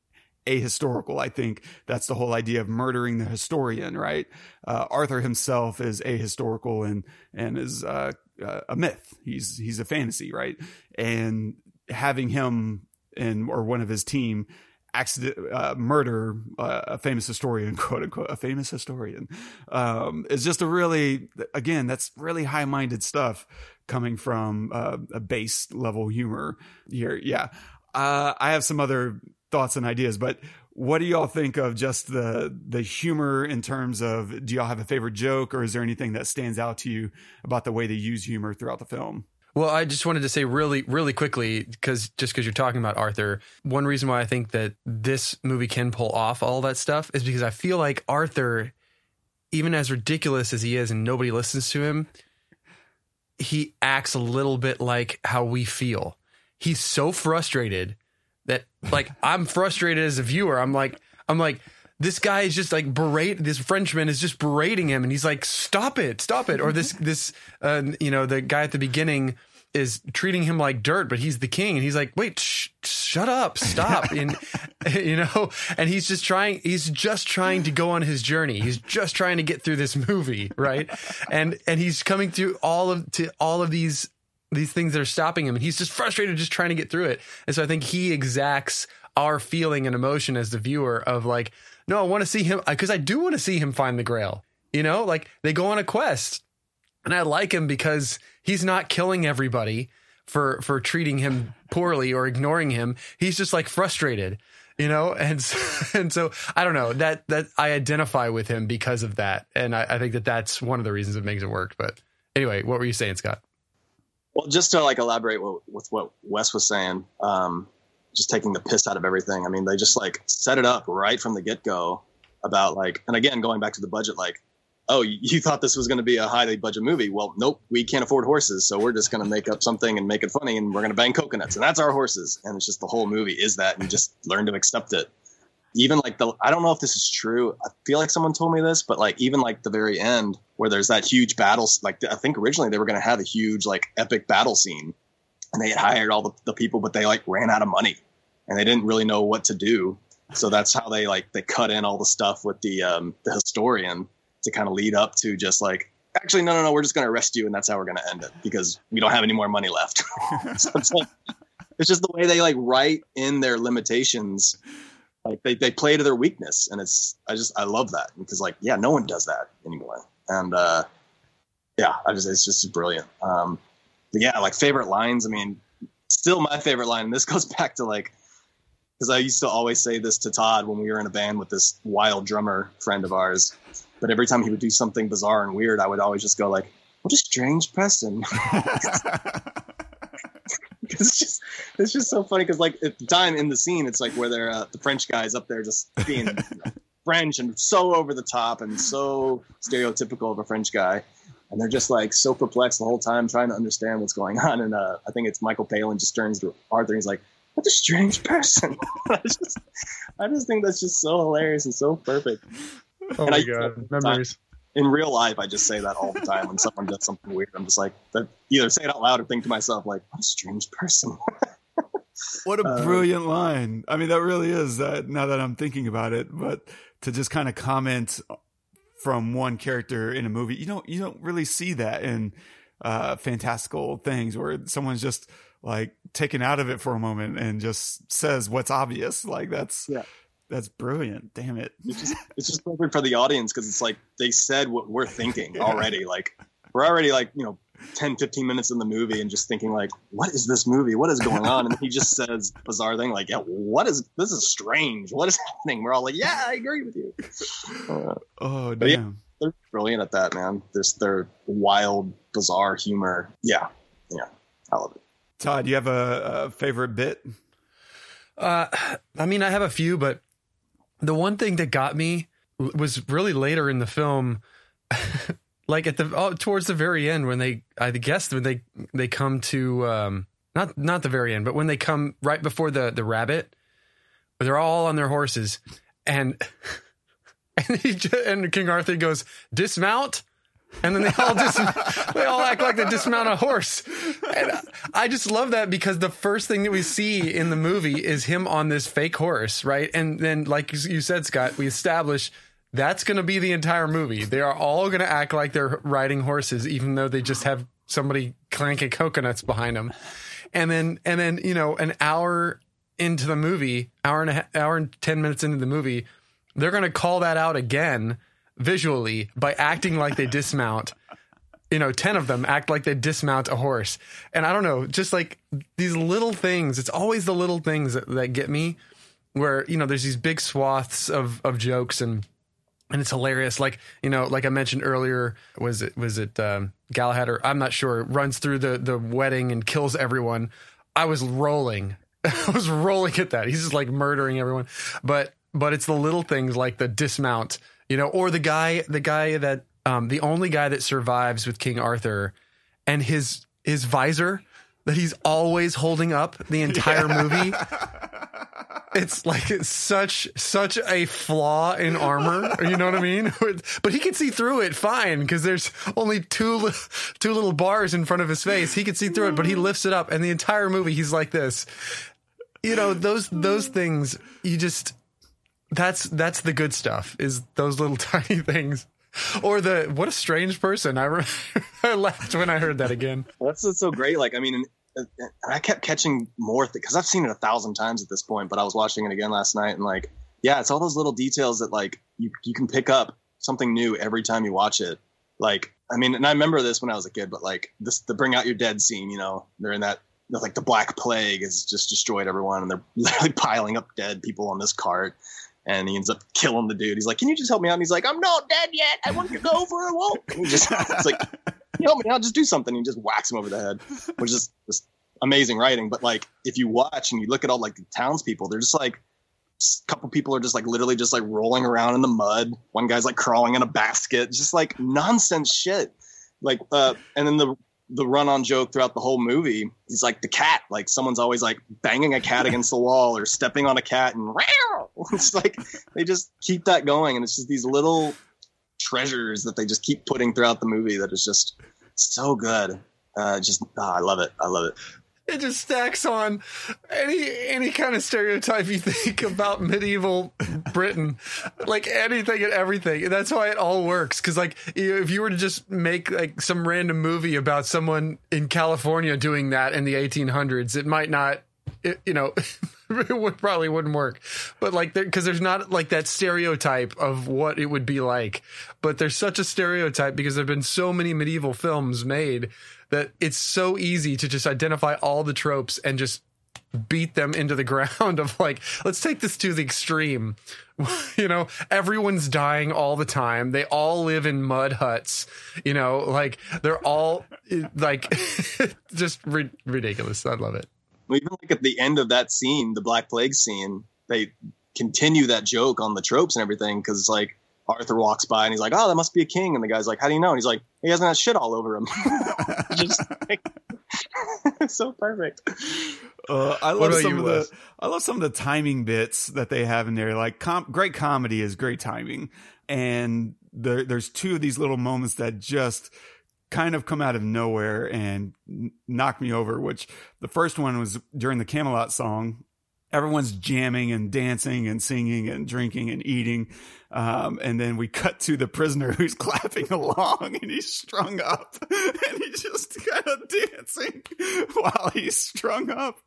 ahistorical. I think that's the whole idea of murdering the historian, right? Uh, Arthur himself is ahistorical and and is uh, uh, a myth. He's he's a fantasy, right? And having him and or one of his team accident uh, murder uh, a famous historian quote unquote a famous historian um, is just a really again that's really high-minded stuff coming from uh, a base level humor here yeah uh, I have some other thoughts and ideas, but what do y'all think of just the the humor in terms of do y'all have a favorite joke or is there anything that stands out to you about the way they use humor throughout the film? Well, I just wanted to say really, really quickly, because just because you're talking about Arthur, one reason why I think that this movie can pull off all that stuff is because I feel like Arthur, even as ridiculous as he is and nobody listens to him, he acts a little bit like how we feel. He's so frustrated that like I'm frustrated as a viewer. I'm like I'm like this guy is just like berate this Frenchman is just berating him. And he's like stop it stop it. Or this this uh, you know the guy at the beginning is treating him like dirt but he's the king. And he's like wait sh- shut up stop. And you know and he's just trying he's just trying to go on his journey. He's just trying to get through this movie right? And and he's coming through all of to all of these these things that are stopping him. And he's just frustrated just trying to get through it. And so i think he exacts our feeling and emotion as the viewer of like no i want to see him because i do want to see him find the grail you know? Like they go on a quest. And i like him because he's not killing everybody for for treating him poorly or ignoring him. He's just like frustrated you know? And so, and so i don't know that that i identify with him because of that. And I, I think that that's one of the reasons it makes it work. But anyway what were you saying scott well, just to like elaborate what, with what Wes was saying, um, just taking the piss out of everything. I mean, they just like set it up right from the get go about like, and again, going back to the budget, like, oh, you thought this was going to be a highly budget movie. Well, nope, we can't afford horses. So we're just going to make up something and make it funny and we're going to bang coconuts and that's our horses. And it's just the whole movie is that and you just learn to accept it even like the I don't know if this is true. I feel like someone told me this, but like even like the very end where there's that huge battle. Like I think originally they were going to have a huge like epic battle scene, and they had hired all the, the people, but they like ran out of money, and they didn't really know what to do. So that's how they like they cut in all the stuff with the um, the historian to kind of lead up to just like actually no no no we're just going to arrest you and that's how we're going to end it because we don't have any more money left. so it's, like, it's just the way they like write in their limitations like they, they play to their weakness and it's i just i love that because like yeah no one does that anymore. And uh yeah i just it's just brilliant. Um but yeah like favorite lines i mean still my favorite line and this goes back to like because i used to always say this to todd when we were in a band with this wild drummer friend of ours but every time he would do something bizarre and weird i would always just go like what a strange person it's just it's just so funny because like at the time in the scene, it's like where they're uh, the French guys up there just being you know, French and so over the top and so stereotypical of a French guy. And they're just like so perplexed the whole time trying to understand what's going on. And uh, I think it's Michael Palin just turns to Arthur and he's like, what a strange person. I, just, I just think that's just so hilarious and so perfect. Oh and my I, God. Memories in real life, I just say that all the time when someone does something weird. I'm just like, either say it out loud or think to myself, like, what a strange person. what a uh, brilliant line. I mean, that really is that now that I'm thinking about it, but to just kind of comment from one character in a movie, you don't, you don't really see that in, uh, fantastical things where someone's just like taken out of it for a moment and just says what's obvious. Like that's, yeah that's brilliant. Damn it. It's just, it's just perfect for the audience because it's like they said what we're thinking already. like we're already like, you know, 10, 15 minutes in the movie and just thinking like, what is this movie? What is going on? And he just says bizarre thing like, yeah, what is this is strange. What is happening? We're all like, yeah, I agree with you. Uh, Oh But yeah. damn. they're brilliant at that, man. This their wild, bizarre humor. Yeah, yeah, I love it. Todd, you have a, a favorite bit? Uh, I mean, I have a few, but the one thing that got me was really later in the film, like at the oh, towards the very end when they, I guess when they they come to um, not not the very end, but when they come right before the the rabbit, they're all on their horses, and and he and King Arthur goes dismount. And then they all just they all act like they dismount a horse. And I just love that because the first thing that we see in the movie is him on this fake horse, right? And then, like you said, Scott, we establish that's going to be the entire movie. They are all going to act like they're riding horses, even though they just have somebody clanking coconuts behind them. And then, and then, you know, an hour into the movie, hour and a ha- hour and ten minutes into the movie, they're going to call that out again visually by acting like they dismount. You know, 10 of them act like they dismount a horse. And I don't know, just like these little things, it's always the little things that, that get me where, you know, there's these big swaths of, of jokes and, and it's hilarious. Like, you know, like I mentioned earlier, was it, was it, um, Galahad or I'm not sure, runs through the, the wedding and kills everyone. I was rolling. I was rolling at that. He's just like murdering everyone. But, but it's the little things like the dismount, you know, or the guy, the guy that, um, the only guy that survives with King Arthur and his, his visor that he's always holding up the entire movie. It's like it's such such a flaw in armor. You know what I mean? But he can see through it fine because there's only two two little bars in front of his face. He can see through it, but he lifts it up, and the entire movie he's like this. You know those those things. You just that's that's the good stuff. Is those little tiny things. Or the what a strange person. I re- I laughed when I heard that again. That's what's so great. Like, I mean, and I kept catching more because I've seen it a thousand times at this point, but I was watching it again last night and like, yeah, it's all those little details that like you you can pick up something new every time you watch it. Like, I mean, and I remember this when I was a kid, but like this the bring out your dead scene, you know, they're in that like the black plague has just destroyed everyone and they're literally piling up dead people on this cart. And he ends up killing the dude. He's like, "Can you just help me out?" And he's like, "I'm not dead yet. I want to go for a walk." And he just, it's like, help me out. Just do something." And he just whacks him over the head, which is just amazing writing. But like, if you watch and you look at all like the townspeople, they're just like, a couple people are just like literally just like rolling around in the mud. One guy's like crawling in a basket, just like nonsense shit. Like, uh, and then the the run on joke throughout the whole movie is like the cat. Like someone's always like banging a cat against the wall or stepping on a cat and it's like they just keep that going and it's just these little treasures that they just keep putting throughout the movie that is just so good. Uh, just ah, I love it. I love it. It just stacks on any any kind of stereotype you think about medieval Britain, like anything and everything. And That's why it all works. Because like if you were to just make like some random movie about someone in California doing that in the 1800s, it might not. It, you know, it would probably wouldn't work. But like, because there's not like that stereotype of what it would be like. But there's such a stereotype because there've been so many medieval films made that it's so easy to just identify all the tropes and just beat them into the ground of like let's take this to the extreme. You know everyone's dying all the time. They all live in mud huts. You know like they're all like just ri- ridiculous. I love it even like at the end of that scene, the Black Plague scene, they continue that joke on the tropes and everything because it's like Arthur walks by and he's like, "Oh, that must be a king," and the guy's like, "How do you know?" And he's like, "He hasn't had shit all over him." Just like, so perfect. Uh, I love some you, of Wes? the I love some of the timing bits that they have in there. Like com- great comedy is great timing, and there, there's two of these little moments that just kind of come out of nowhere and knock me over. Which the first one was during the Camelot song. Everyone's jamming and dancing and singing and drinking and eating. Um, and then we cut to the prisoner who's clapping along and he's strung up and he's just kind of dancing while he's strung up.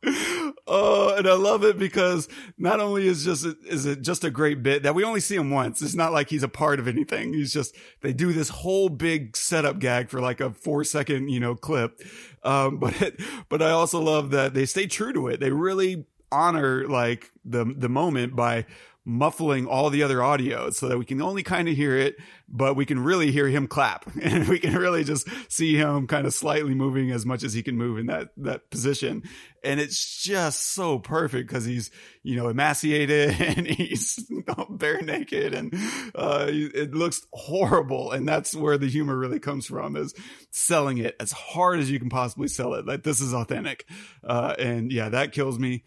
Oh, and I love it because not only is just is it just a great bit that we only see him once. It's not like he's a part of anything. He's just they do this whole big setup gag for like a four second you know clip. Um, but it, but I also love that they stay true to it. They really honor like the the moment by muffling all the other audio so that we can only kind of hear it, but we can really hear him clap and we can really just see him kind of slightly moving as much as he can move in that, that position. And it's just so perfect because he's, you know, emaciated and he's bare naked and, uh, it looks horrible. And that's where the humor really comes from is selling it as hard as you can possibly sell it. Like this is authentic. Uh, and yeah, that kills me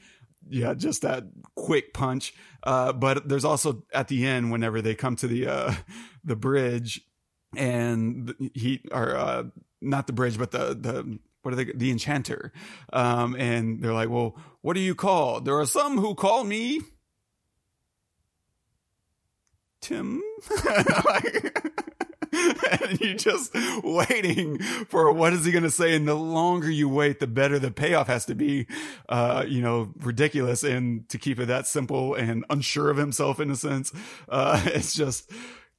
yeah, just that quick punch. Uh, but there's also at the end whenever they come to the uh, the bridge and he or uh, not the bridge, but the the what are they the enchanter um, and they're like well what do you call there are some who call me tim and you're just waiting for what is he going to say. And the longer you wait, the better the payoff has to be, uh, you know, ridiculous. And to keep it that simple and unsure of himself in a sense, uh, it's just,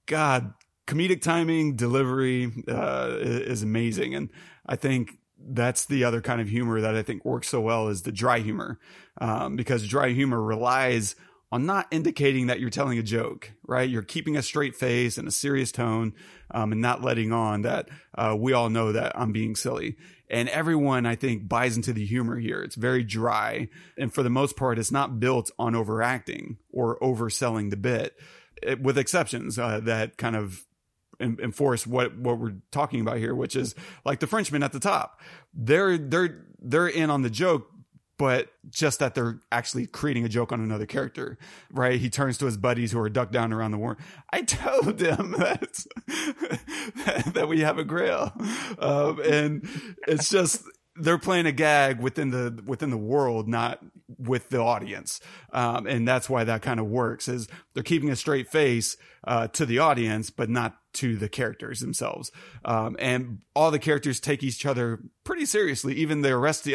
God, comedic timing, delivery, uh, is amazing. And I think that's the other kind of humor that I think works so well is the dry humor, um, because dry humor relies on not indicating that you're telling a joke, right? You're keeping a straight face and a serious tone, um, and not letting on that uh, we all know that I'm being silly. And everyone, I think, buys into the humor here. It's very dry, and for the most part, it's not built on overacting or overselling the bit, it, with exceptions uh, that kind of enforce what what we're talking about here, which is like the Frenchman at the top. They're they're they're in on the joke but just that they're actually creating a joke on another character, right? He turns to his buddies who are ducked down around the war. I told them that that we have a grail, um, and it's just they're playing a gag within the within the world, not with the audience, um, and that's why that kind of works. Is they're keeping a straight face uh, to the audience, but not to the characters themselves. Um, and all the characters take each other pretty seriously. Even the arrest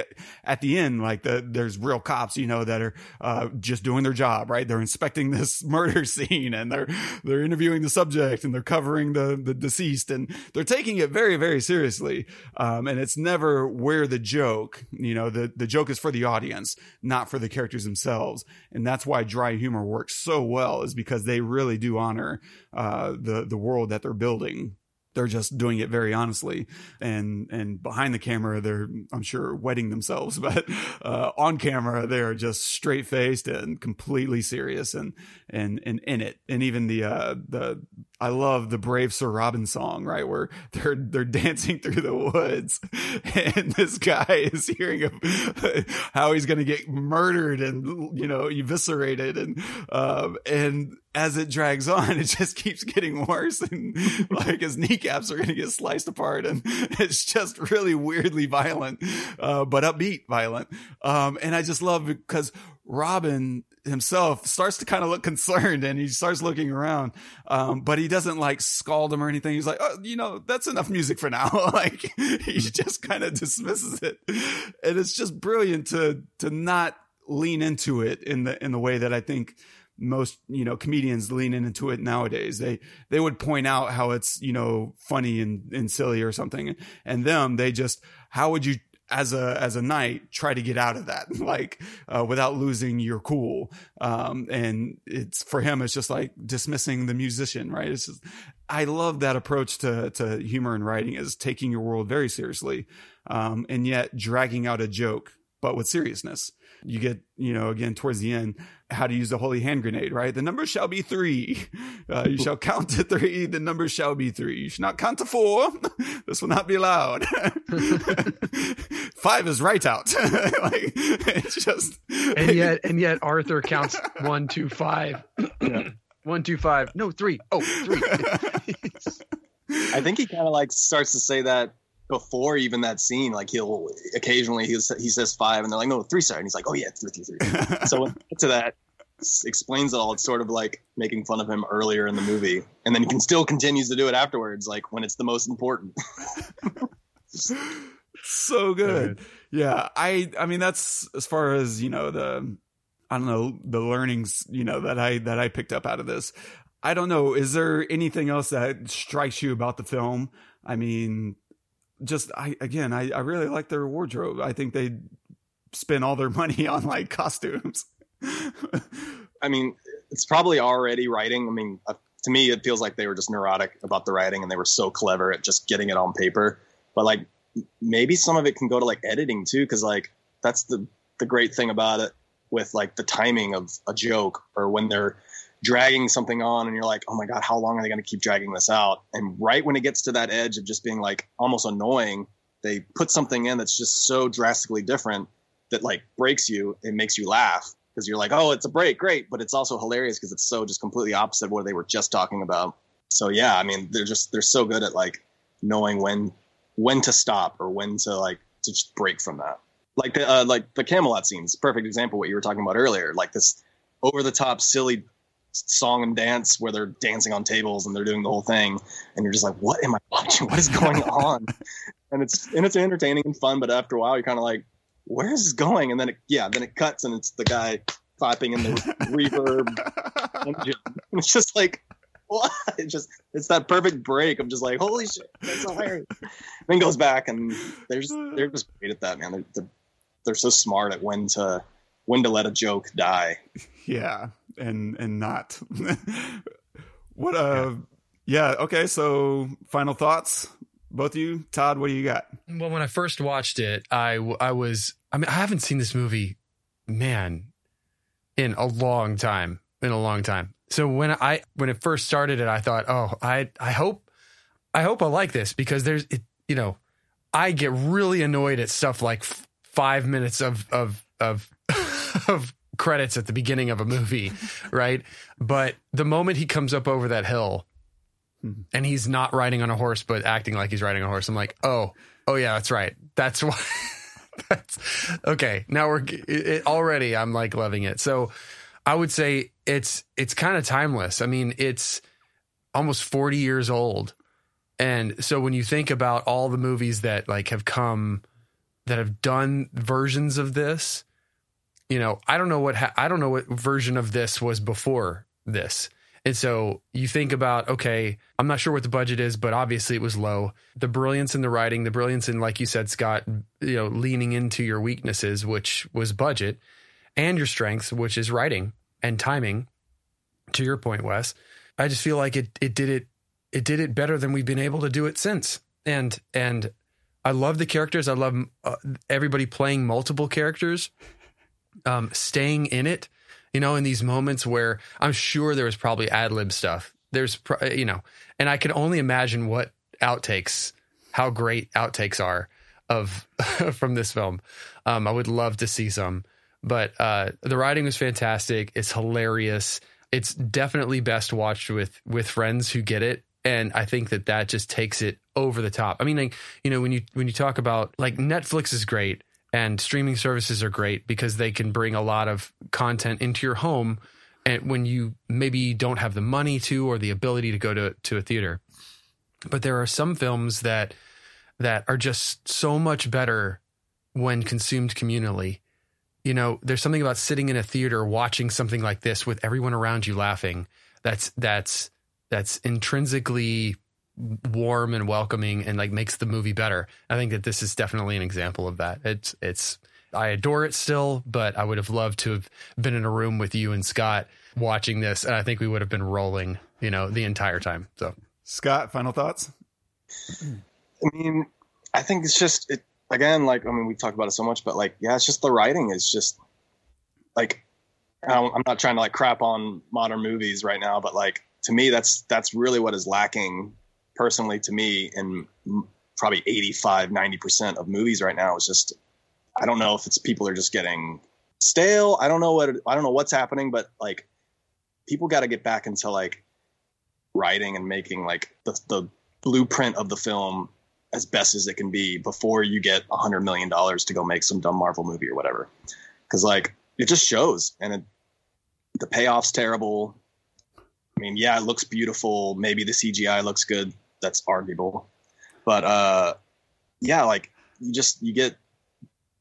at the end, like the, there's real cops, you know, that are, uh, just doing their job, right? They're inspecting this murder scene and they're, they're interviewing the subject and they're covering the, the deceased and they're taking it very, very seriously. Um, and it's never where the joke, you know, the, the joke is for the audience, not for the characters themselves. And that's why dry humor works so well is because they really do honor, uh, the, the world that they're building. They're just doing it very honestly. And and behind the camera they're i'm sure wetting themselves but uh, on camera they're just straight faced and completely serious and and and in it. And even the uh the I love the Brave Sir Robin song, right? Where they're they're dancing through the woods, and this guy is hearing of how he's going to get murdered and you know eviscerated, and um, and as it drags on, it just keeps getting worse, and like his kneecaps are going to get sliced apart, and it's just really weirdly violent, uh, but upbeat violent. Um, and I just love because Robin himself starts to kind of look concerned and he starts looking around. Um, but he doesn't like scald him or anything. He's like, oh, you know, that's enough music for now. like he just kind of dismisses it. And it's just brilliant to, to not lean into it in the, in the way that I think most, you know, comedians lean into it nowadays. They, they would point out how it's, you know, funny and, and silly or something. And them, they just, how would you as a as a knight try to get out of that like uh, without losing your cool. Um, and it's for him it's just like dismissing the musician right? It's just, i love that approach to to humor and writing is taking your world very seriously um, and yet dragging out a joke but with seriousness you get, you know, again towards the end, how to use the holy hand grenade, right? The number shall be three. Uh, you shall count to three. The number shall be three. You should not count to four. this will not be allowed. Five is right out. like it's just, and yet, and yet Arthur counts one, two, five. one, two, five. No, three. Oh, three. I think he kind of like starts to say that before even that scene, like he'll occasionally he he says five, and they're like, no, three star, and he's like, oh yeah, three, three, three. so when to that explains it all. It's sort of like making fun of him earlier in the movie, and then he can still continues to do it afterwards, like when it's the most important. so good. Yeah, I I mean that's as far as you know the I don't know the learnings you know that I that I picked up out of this. I don't know. Is there anything else that strikes you about the film? I mean, just I again I I really like their wardrobe. I think they spend all their money on like costumes. I mean, it's probably already writing. I mean, uh, to me, it feels like they were just neurotic about the writing and they were so clever at just getting it on paper. But like, maybe some of it can go to like editing too, because like that's the the great thing about it with like the timing of a joke or when they're dragging something on and you're like, oh my god, how long are they going to keep dragging this out? And right when it gets to that edge of just being like almost annoying, they put something in that's just so drastically different that like breaks you. It makes you laugh because you're like, oh, it's a break, great, but it's also hilarious because it's so just completely opposite what they were just talking about. So yeah, I mean, they're just they're so good at like knowing when when to stop or when to like to just break from that. Like the uh, like the Camelot scenes, perfect example what you were talking about earlier. Like this over the top silly song and dance where they're dancing on tables and they're doing the whole thing, and you're just like, what am I watching? What is going on? and it's and it's entertaining and fun, but after a while, you're kind of like, where is this going? And then it, yeah, then it cuts and it's the guy clapping in the reverb engine. And it's just like what? It just it's that perfect break. I'm just like, holy shit, that's hilarious. then goes back and they're just they're just great at that, man. They're, they're they're so smart at when to when to let a joke die. Yeah, and and not. what uh yeah. yeah, okay, so final thoughts both of you todd what do you got well when i first watched it i i was i mean i haven't seen this movie man in a long time in a long time so when i when it first started it i thought oh i i hope i hope i like this because there's it you know i get really annoyed at stuff like f- five minutes of of of of credits at the beginning of a movie right but the moment he comes up over that hill hmm. and he's not riding on a horse but acting like he's riding a horse. I'm like, oh, oh yeah, that's right. That's why. that's okay. Now we're it, already. I'm like loving it. So I would say it's it's kind of timeless. I mean, it's almost 40 years old, and so when you think about all the movies that like have come that have done versions of this, you know, I don't know what ha- I don't know what version of this was before this. And so you think about, okay, I'm not sure what the budget is, but obviously it was low. The brilliance in the writing, the brilliance in, like you said, Scott, you know, leaning into your weaknesses, which was budget, and your strengths, which is writing and timing. To your point, Wes, I just feel like it it did it it did it better than we've been able to do it since. And and I love the characters. I love uh, everybody playing multiple characters, um, staying in it you know, in these moments where I'm sure there was probably ad lib stuff. There's, pro- you know, and I can only imagine what outtakes, how great outtakes are of from this film. Um, I would love to see some, but uh, the writing was fantastic. It's hilarious. It's definitely best watched with with friends who get it, and I think that that just takes it over the top. I mean, like, you know, when you when you talk about like Netflix is great and streaming services are great because they can bring a lot of content into your home and when you maybe don't have the money to or the ability to go to to a theater. But there are some films that that are just so much better when consumed communally. You know there's something about sitting in a theater watching something like this with everyone around you laughing that's that's that's intrinsically warm and welcoming and like makes the movie better. I think that this is definitely an example of that. It's it's I adore it still, but I would have loved to have been in a room with you and Scott watching this and I think we would have been rolling, you know, the entire time. So Scott, final thoughts? I mean, I think it's just it again, like I mean, we've talked about it so much, but like, yeah, it's just the writing is just like I'm not trying to like crap on modern movies right now, but like to me, that's that's really what is lacking personally to me in probably 85 90% of movies right now is just i don't know if it's people are just getting stale. I don't know what i don't know what's happening but like people got to get back into like writing and making like the, the blueprint of the film as best as it can be before you get a hundred million dollars to go make some dumb marvel movie or whatever. Because like it just shows and it, the payoff's terrible. I mean, yeah, it looks beautiful. Maybe the CGI looks good that's arguable. But uh, yeah, like you just you get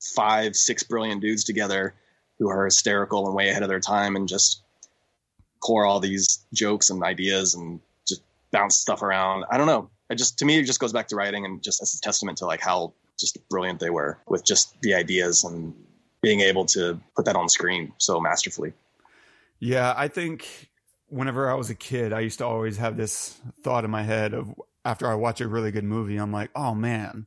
five, six brilliant dudes together who are hysterical and way ahead of their time and just pour all these jokes and ideas and just bounce stuff around. I don't know. It just to me it just goes back to writing and just as a testament to like how just brilliant they were with just the ideas and being able to put that on screen so masterfully. Yeah, I think whenever I was a kid, I used to always have this thought in my head of after I watch a really good movie, I'm like, oh man,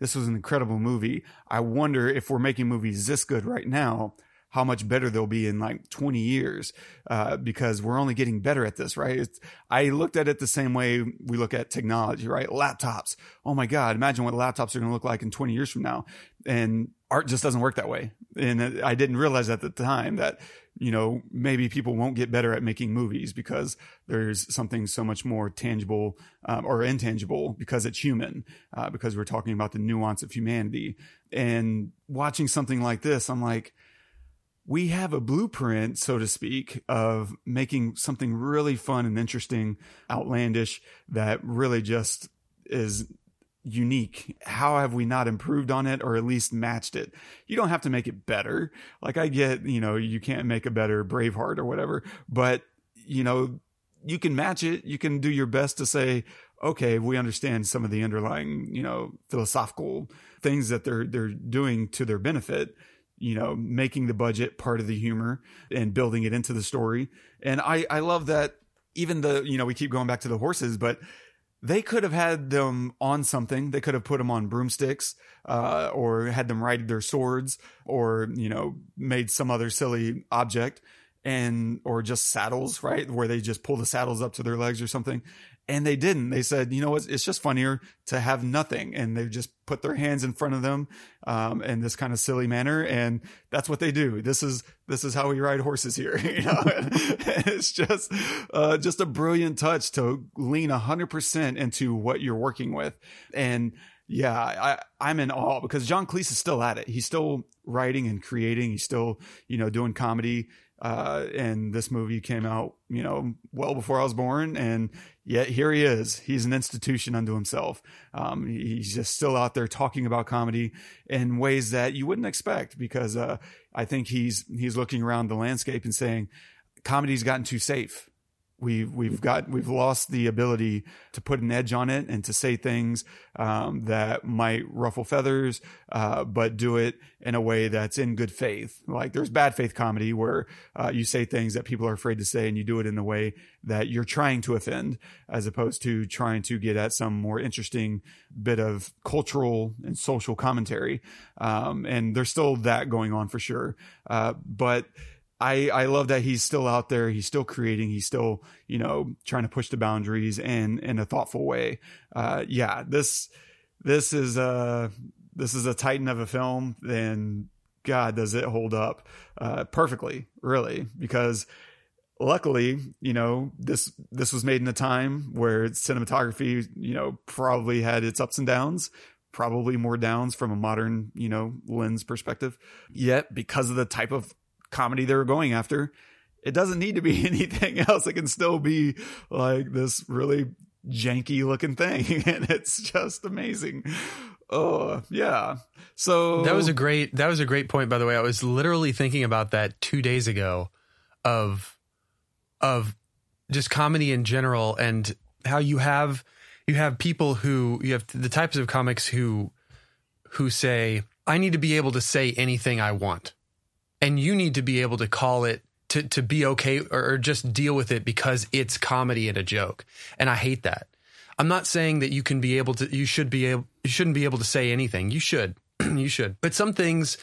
this was an incredible movie. I wonder if we're making movies this good right now, how much better they'll be in like 20 years uh, because we're only getting better at this, right? It's, I looked at it the same way we look at technology, right? Laptops. Oh my God, imagine what laptops are going to look like in 20 years from now. And art just doesn't work that way. And I didn't realize at the time that, you know, maybe people won't get better at making movies because there's something so much more tangible um, or intangible because it's human, uh, because we're talking about the nuance of humanity. And watching something like this, I'm like, we have a blueprint, so to speak, of making something really fun and interesting, outlandish that really just is unique. How have we not improved on it or at least matched it? You don't have to make it better. Like I get, you know, you can't make a better Braveheart or whatever, but you know, you can match it. You can do your best to say, okay, we understand some of the underlying, you know, philosophical things that they're they're doing to their benefit you know, making the budget part of the humor and building it into the story. And I, I love that even the, you know, we keep going back to the horses, but they could have had them on something. They could have put them on broomsticks, uh, or had them ride their swords or, you know, made some other silly object and, or just saddles, right? Where they just pull the saddles up to their legs or something and they didn't. They said, you know what? It's just funnier to have nothing. And they just put their hands in front of them, um, in this kind of silly manner. And that's what they do. This is, this is how we ride horses here. You know, it's just, uh, just a brilliant touch to lean hundred percent into what you're working with. And yeah, I, I'm in awe because John Cleese is still at it. He's still writing and creating. He's still, you know, doing comedy. Uh, and this movie came out, you know, well before I was born. And yet here he is. He's an institution unto himself. Um, he's just still out there talking about comedy in ways that you wouldn't expect because, uh, I think he's, he's looking around the landscape and saying, comedy's gotten too safe. We've we've got we've lost the ability to put an edge on it and to say things um, that might ruffle feathers, uh, but do it in a way that's in good faith. Like there's bad faith comedy where uh, you say things that people are afraid to say, and you do it in a way that you're trying to offend, as opposed to trying to get at some more interesting bit of cultural and social commentary. Um, and there's still that going on for sure, uh, but I, I love that he's still out there. He's still creating. He's still, you know, trying to push the boundaries and in a thoughtful way. Uh, yeah, this, this is a, this is a titan of a film and God, does it hold up, uh, perfectly, really, because luckily, you know, this, this was made in a time where cinematography, you know, probably had its ups and downs, probably more downs from a modern, you know, lens perspective. Yet, because of the type of comedy they were going after. It doesn't need to be anything else. It can still be like this really janky looking thing. And it's just amazing. Oh, yeah. So that was a great, that was a great point, by the way. I was literally thinking about that two days ago of, of just comedy in general and how you have, you have people who, you have the types of comics who, who say, I need to be able to say anything I want and you need to be able to call it to to be okay or, or just deal with it because it's comedy and a joke. And I hate that. I'm not saying that you can be able to you should be able you shouldn't be able to say anything. You should. you should. But some things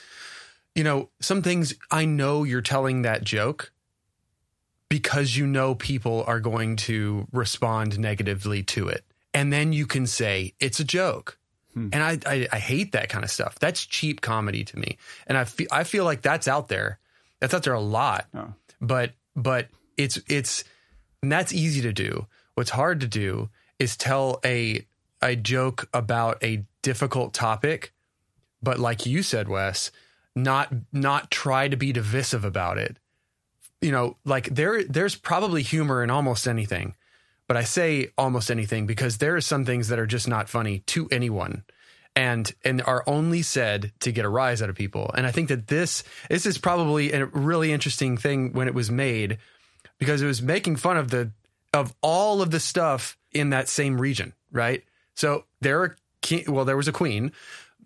you know, some things I know you're telling that joke because you know people are going to respond negatively to it. And then you can say it's a joke. Hmm. And I, I, I hate that kind of stuff. That's cheap comedy to me. And I feel I feel like that's out there. That's out there a lot. Oh. But but it's it's and that's easy to do. What's hard to do is tell a a joke about a difficult topic, but like you said, Wes, not not try to be divisive about it. You know, like there there's probably humor in almost anything. But I say almost anything because there are some things that are just not funny to anyone. and and are only said to get a rise out of people. And I think that this this is probably a really interesting thing when it was made because it was making fun of the of all of the stuff in that same region, right? So there are well, there was a queen,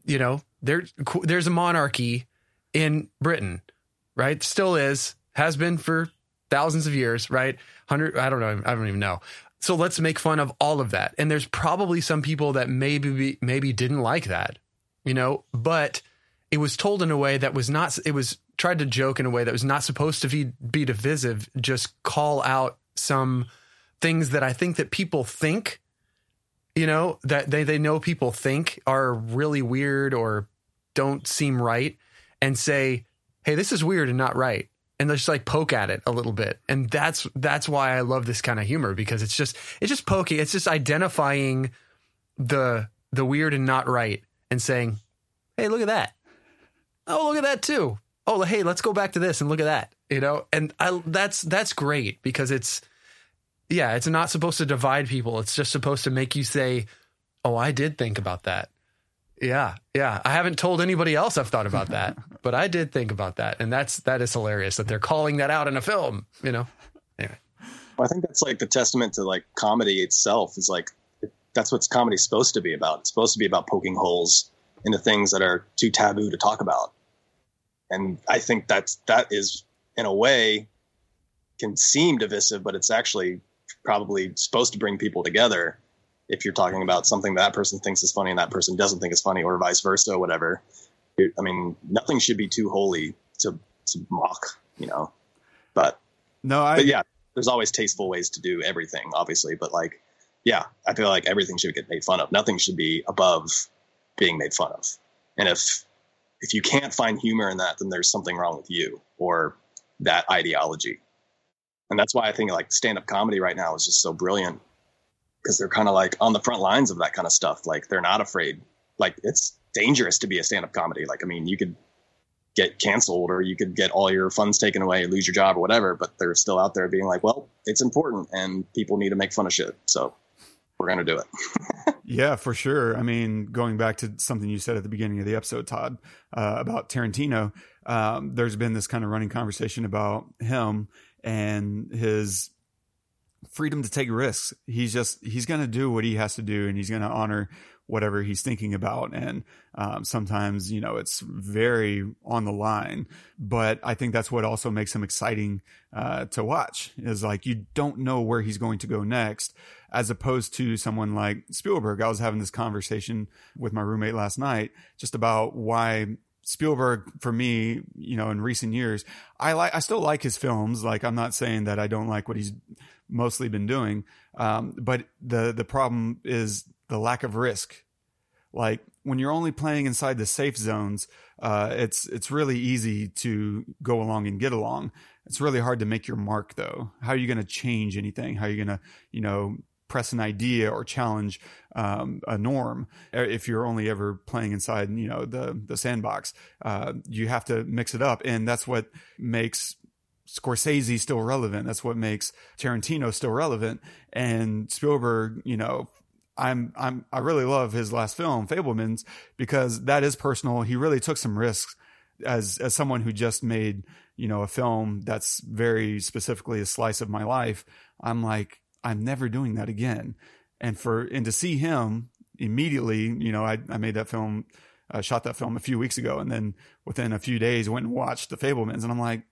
you know, there there's a monarchy in Britain, right? Still is, has been for thousands of years, right? Hundred, I don't know, I don't even know. So let's make fun of all of that. And there's probably some people that maybe maybe didn't like that, you know, but it was told in a way that was not. It was tried to joke in a way that was not supposed to be be divisive. Just call out some things that I think that people think, you know, that they they know people think are really weird or don't seem right, and say, "Hey, this is weird and not right." And just like poke at it a little bit. And that's that's why I love this kind of humor because it's just it's just poking, it's just identifying the the weird and not right and saying, "Hey, look at that. Oh, look at that too. Oh, hey, let's go back to this and look at that." You know? And I that's that's great because it's yeah, it's not supposed to divide people. It's just supposed to make you say, "Oh, I did think about that." Yeah, yeah. I haven't told anybody else I've thought about that, but I did think about that, and that's that is hilarious that they're calling that out in a film. You know. Anyway. Well, I think that's like the testament to like comedy itself. Is like that's what comedy's supposed to be about. It's supposed to be about poking holes into things that are too taboo to talk about, and I think that's that is in a way can seem divisive, but it's actually probably supposed to bring people together if you're talking about something that person thinks is funny and that person doesn't think is funny or vice versa whatever i mean nothing should be too holy to, to mock you know. But no I, but yeah there's always tasteful ways to do everything obviously but like yeah i feel like everything should get made fun of. Nothing should be above being made fun of. And if if you can't find humor in that then there's something wrong with you or that ideology. And that's why i think like stand-up comedy right now is just so brilliant because they're kind of like on the front lines of that kind of stuff. Like they're not afraid. Like it's dangerous to be a stand-up comedy. Like I mean, you could get canceled or you could get all your funds taken away, lose your job or whatever. But they're still out there being like, well, it's important and people need to make fun of shit. So we're gonna do it. yeah, for sure. I mean, going back to something you said at the beginning of the episode, Todd, uh, about Tarantino. Um, there's been this kind of running conversation about him and his freedom to take risks. He's just he's going to do what he has to do, and he's going to honor whatever he's thinking about. And um, sometimes, you know, it's very on the line. But I think that's what also makes him exciting uh, to watch. Is like you don't know where he's going to go next, as opposed to someone like Spielberg. I was having this conversation with my roommate last night just about why Spielberg for me, you know, in recent years, I like I still like his films. Like I'm not saying that I don't like what he's mostly been doing. Um, but the the problem is the lack of risk. Like when you're only playing inside the safe zones, uh, it's it's really easy to go along and get along. It's really hard to make your mark, though. How are you going to change anything? How are you going to, you know, press an idea or challenge um, a norm if you're only ever playing inside you know the the sandbox uh, you have to mix it up and that's what makes Scorsese still relevant. That's what makes Tarantino still relevant. And Spielberg, you know, I'm I'm I really love his last film, Fabelmans, because that is personal. He really took some risks as as someone who just made, you know, a film that's very specifically a slice of my life. I'm like, I'm never doing that again. And for and to see him immediately, you know, I I made that film uh, shot that film a few weeks ago and then within a few days went and watched the Fabelmans, and I'm like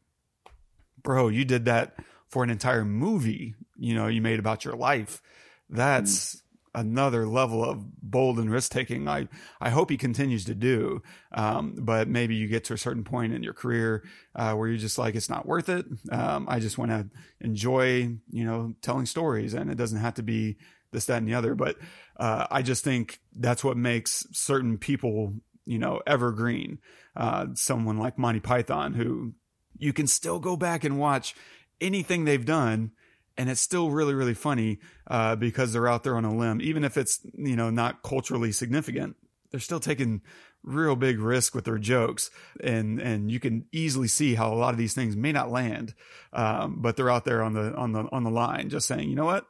bro, you did that for an entire movie, you know, you made about your life. That's mm. another level of bold and risk taking. I, I hope he continues to do. Um, but maybe you get to a certain point in your career, uh, where you're just like, it's not worth it. Um, I just want to enjoy, you know, telling stories and it doesn't have to be this, that, and the other. But, uh, I just think that's what makes certain people, you know, evergreen. Uh, someone like Monty Python who you can still go back and watch anything they've done and it's still really really funny uh, because they're out there on a limb. Even if it's you know not culturally significant they're still taking real big risk with their jokes. And and you can easily see how a lot of these things may not land um, but they're out there on the on the on the line just saying you know what?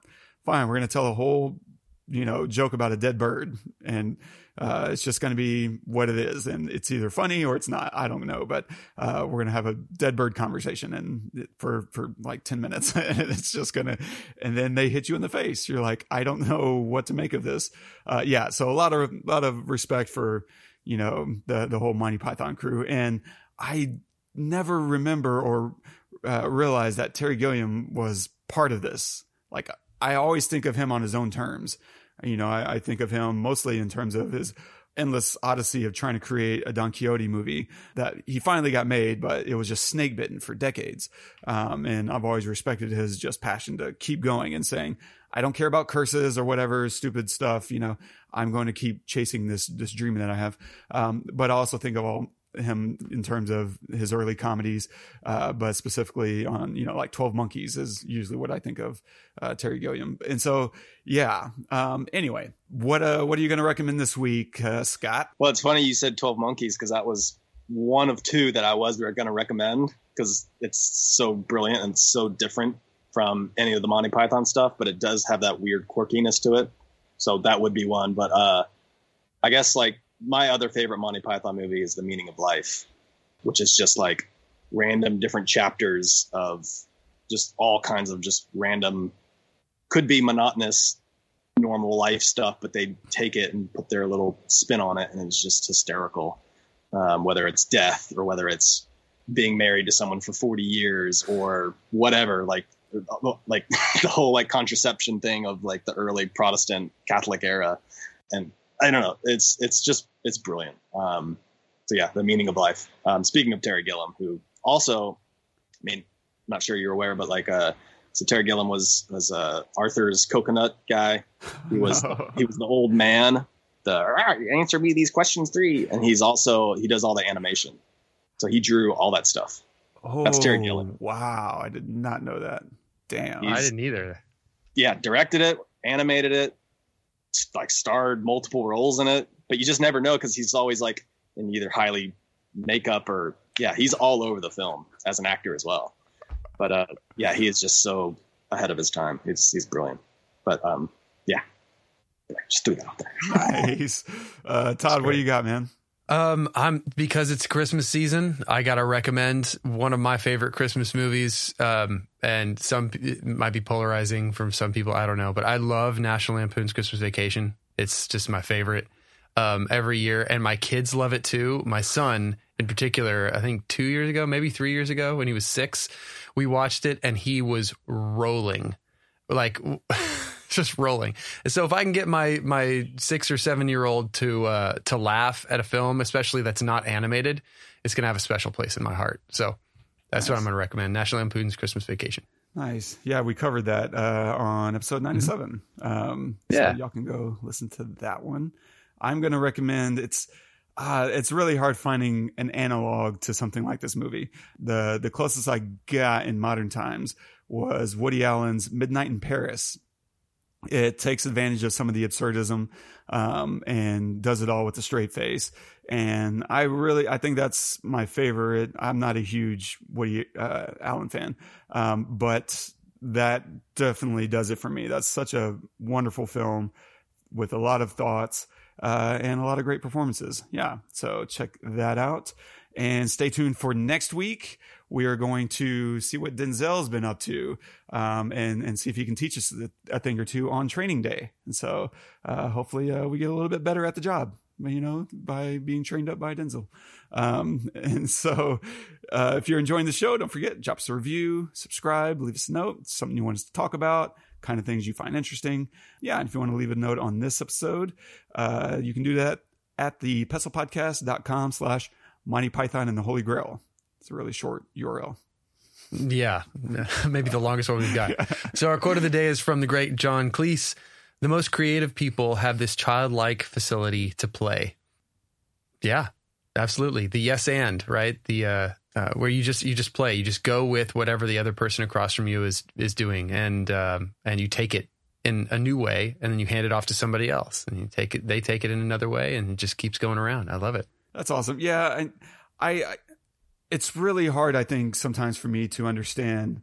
Fine we're going to tell a whole you know joke about a dead bird. And Uh, it's just going to be what it is, and it's either funny or it's not. I don't know, but uh, we're going to have a dead bird conversation, and for for like ten minutes, and it's just gonna, and then they hit you in the face. You're like, I don't know what to make of this. Uh, yeah, so a lot of a lot of respect for you know the the whole Monty Python crew, and I never remember or uh, realize that Terry Gilliam was part of this. Like I always think of him on his own terms. You know, I, I think of him mostly in terms of his endless odyssey of trying to create a Don Quixote movie that he finally got made, but it was just snake bitten for decades. Um, and I've always respected his just passion to keep going and saying, I don't care about curses or whatever stupid stuff. You know, I'm going to keep chasing this, this dream that I have. Um, but I also think of all him in terms of his early comedies, uh, but specifically on you know like Twelve Monkeys is usually what I think of uh, Terry Gilliam. And so yeah. Um, anyway, what uh, what are you going to recommend this week, uh, Scott? Well, it's funny you said Twelve Monkeys because that was one of two that I was going to recommend because it's so brilliant and so different from any of the Monty Python stuff, but it does have that weird quirkiness to it. So that would be one. But uh, I guess like my other favorite Monty Python movie is The Meaning of Life, which is just like random different chapters of just all kinds of just random, could be monotonous, normal life stuff, but they take it and put their little spin on it, and it's just hysterical. Um, whether it's death or whether it's being married to someone for 40 years or whatever, like like the whole like contraception thing of like the early Protestant Catholic era, and I don't know. It's it's just it's brilliant. Um, so yeah, the meaning of life. Um, speaking of Terry Gilliam, who also, I mean, I'm not sure you're aware, but like, uh, so Terry Gilliam was was uh, Arthur's coconut guy. He was no. he was the old man. The ah, answer me these questions three, and he's also he does all the animation. So he drew all that stuff. Oh, That's Terry Gilliam. Wow, I did not know that. Damn, he's, I didn't either. Yeah, directed it, animated it, like starred multiple roles in it, but you just never know because he's always like in either highly makeup or yeah, he's all over the film as an actor as well. But uh, yeah, he is just so ahead of his time. He's he's brilliant. But um, yeah, just threw that out there. nice, uh, Todd. What do you got, man? Um, I'm because it's Christmas season. I gotta recommend one of my favorite Christmas movies. Um, and some might be polarizing from some people. I don't know, but I love National Lampoon's Christmas Vacation. It's just my favorite. Um, every year, and my kids love it too. My son, in particular, I think two years ago, maybe three years ago, when he was six, we watched it, and he was rolling, like. just rolling. So if I can get my my six or seven year old to uh, to laugh at a film, especially that's not animated, it's gonna have a special place in my heart. So that's nice. what I'm gonna recommend. National Lampoon's Christmas Vacation. Nice. Yeah, we covered that uh, on episode 97. Mm-hmm. Um, yeah, so y'all can go listen to that one. I'm gonna recommend it's. Uh, it's really hard finding an analog to something like this movie. The the closest I got in modern times was Woody Allen's Midnight in Paris, it takes advantage of some of the absurdism um, and does it all with a straight face. And I really, I think that's my favorite. I'm not a huge Woody uh, Allen fan, um, but that definitely does it for me. That's such a wonderful film with a lot of thoughts uh, and a lot of great performances. Yeah, so check that out. And stay tuned for next week. We are going to see what Denzel's been up to um, and, and see if he can teach us a thing or two on training day. And so uh, hopefully uh, we get a little bit better at the job, you know, by being trained up by Denzel. Um, and so uh, if you're enjoying the show, don't forget, drop us a review, subscribe, leave us a note, something you want us to talk about kind of things you find interesting. Yeah, and if you want to leave a note on this episode, uh, you can do that at the pestlepodcast.com slash Monty Python and the Holy Grail. It's a really short URL. Yeah, maybe the longest one we've got. yeah. So our quote of the day is from the great John Cleese. The most creative people have this childlike facility to play. Yeah, absolutely. The yes and right. The uh, uh, where you just you just play. You just go with whatever the other person across from you is is doing, and um, and you take it in a new way, and then you hand it off to somebody else, and you take it. They take it in another way, and it just keeps going around. I love it. That's awesome. Yeah, I, I, I it's really hard, I think, sometimes for me to understand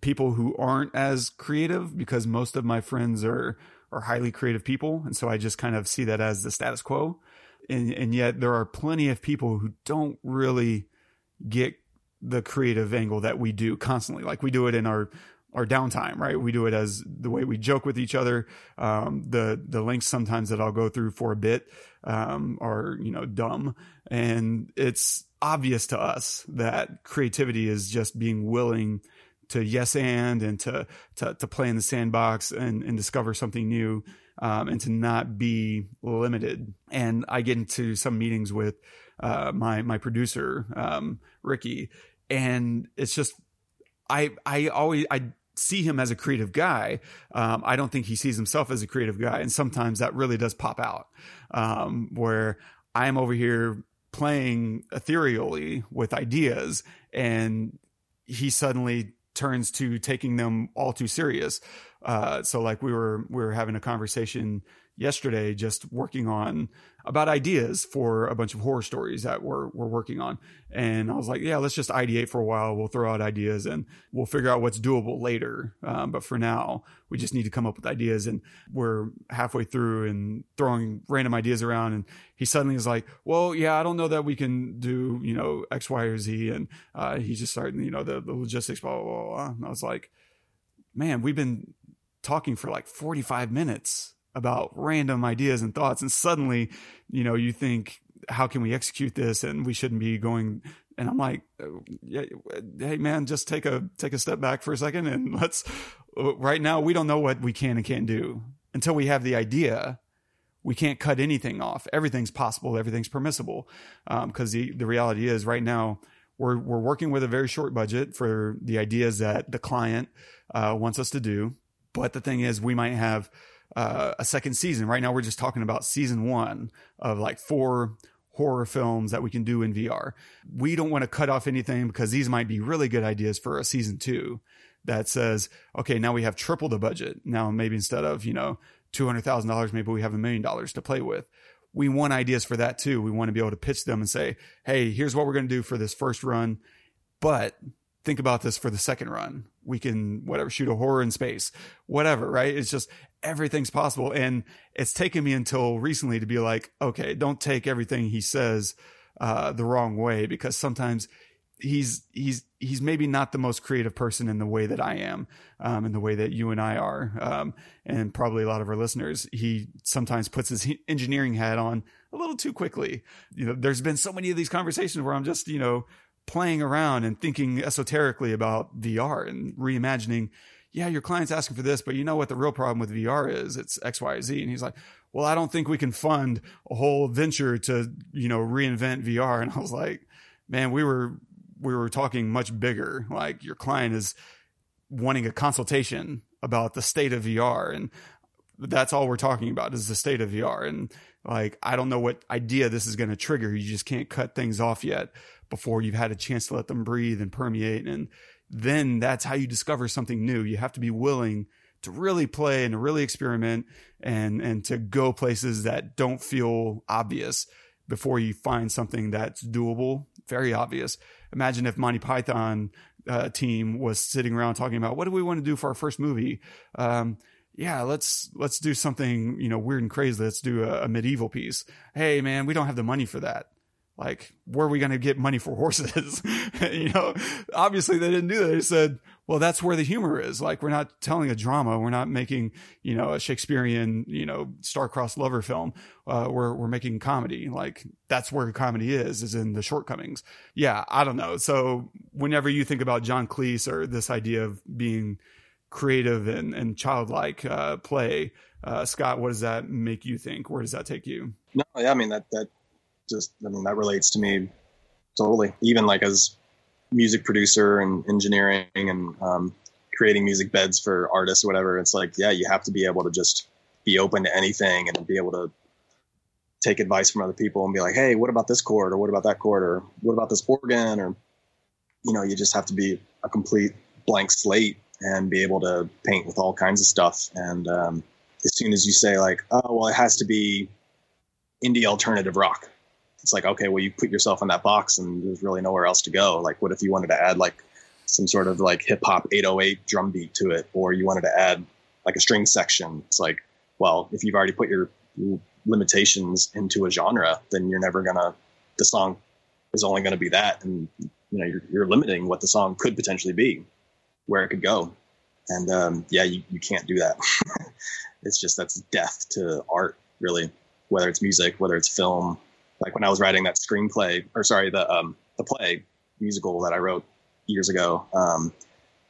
people who aren't as creative because most of my friends are are highly creative people. And so I just kind of see that as the status quo. And, and yet there are plenty of people who don't really get the creative angle that we do constantly. Like we do it in our our downtime, right? We do it as the way we joke with each other. Um, the the links sometimes that I'll go through for a bit um, are you know dumb, and it's obvious to us that creativity is just being willing to yes and and to to, to play in the sandbox and, and discover something new um, and to not be limited. And I get into some meetings with uh, my my producer um, Ricky, and it's just I I always I see him as a creative guy. Um, I don't think he sees himself as a creative guy, and sometimes that really does pop out. Um, where I'm over here playing ethereally with ideas, and he suddenly turns to taking them all too serious. Uh, so like we were we were having a conversation yesterday just working on about ideas for a bunch of horror stories that we're we're working on. And I was like, yeah, let's just ideate for a while. We'll throw out ideas and we'll figure out what's doable later. Um, but for now, we just need to come up with ideas. And we're halfway through and throwing random ideas around. And he suddenly is like, well, yeah, I don't know that we can do you know X, Y, or Z. And uh, he's just starting you know the, the logistics, blah, blah blah blah. And I was like, man, we've been talking for like 45 minutes about random ideas and thoughts and suddenly you know you think how can we execute this and we shouldn't be going and i'm like hey man just take a take a step back for a second and let's right now we don't know what we can and can't do. Until we have the idea we can't cut anything off. Everything's possible everything's permissible. Because um, the, the reality is right now we're, we're working with a very short budget for the ideas that the client uh, wants us to do. But the thing is we might have uh, a second season. Right now, we're just talking about season one of like four horror films that we can do in VR. We don't want to cut off anything because these might be really good ideas for a season two that says, okay, now we have triple the budget. Now, maybe instead of, you know, $200,000, maybe we have a million dollars to play with. We want ideas for that too. We want to be able to pitch them and say, hey, here's what we're going to do for this first run. But think about this for the second run. We can whatever shoot a horror in space, whatever, right? It's just everything's possible. And it's taken me until recently to be like, okay, don't take everything he says uh, the wrong way because sometimes he's he's he's maybe not the most creative person in the way that I am, um, in the way that you and I are, um, and probably a lot of our listeners. He sometimes puts his engineering hat on a little too quickly. You know, there's been so many of these conversations where I'm just you know playing around and thinking esoterically about VR and reimagining yeah, your client's asking for this, but you know what the real problem with VR is? It's X, Y, Z. And he's like, well, I don't think we can fund a whole venture to, you know, reinvent VR. And I was like, man, we were, we were talking much bigger. Like your client is wanting a consultation about the state of VR. And that's all we're talking about is the state of VR. And like, I don't know what idea this is going to trigger. You just can't cut things off yet before you've had a chance to let them breathe and permeate. And then that's how you discover something new. You have to be willing to really play and to really experiment and and to go places that don't feel obvious before you find something that's doable, very obvious. Imagine if Monty Python uh, team was sitting around talking about what do we want to do for our first movie. Um, yeah, let's let's do something you know weird and crazy. Let's do a, a medieval piece. Hey man, we don't have the money for that like where are we going to get money for horses? You know obviously they didn't do that. They said well that's where the humor is. Like we're not telling a drama. We're not making you know a shakespearean you know star-crossed lover film. Uh, we're, we're making comedy. Like that's where comedy is is in the shortcomings. Yeah i don't know. So whenever you think about john cleese or this idea of being creative and, and childlike uh, play uh, scott what does that make you think? Where does that take you? No yeah i mean that that just I mean that relates to me totally. Even like as music producer and engineering and um, creating music beds for artists or whatever, it's like yeah, you have to be able to just be open to anything and be able to take advice from other people and be like, hey, what about this chord or what about that chord or what about this organ or you know, you just have to be a complete blank slate and be able to paint with all kinds of stuff. And um, as soon as you say like, oh well, it has to be indie alternative rock, it's like okay well you put yourself in that box and there's really nowhere else to go like what if you wanted to add like some sort of like hip hop 808 drum beat to it or you wanted to add like a string section it's like well, if you've already put your limitations into a genre, then you're never gonna. The song is only going to be that, and you know you're, you're limiting what the song could potentially be, where it could go, and um, yeah, you, you can't do that. it's just that's death to art, really. Whether it's music, whether it's film. Like when I was writing that screenplay, or sorry, the um, the play musical that I wrote years ago. Um,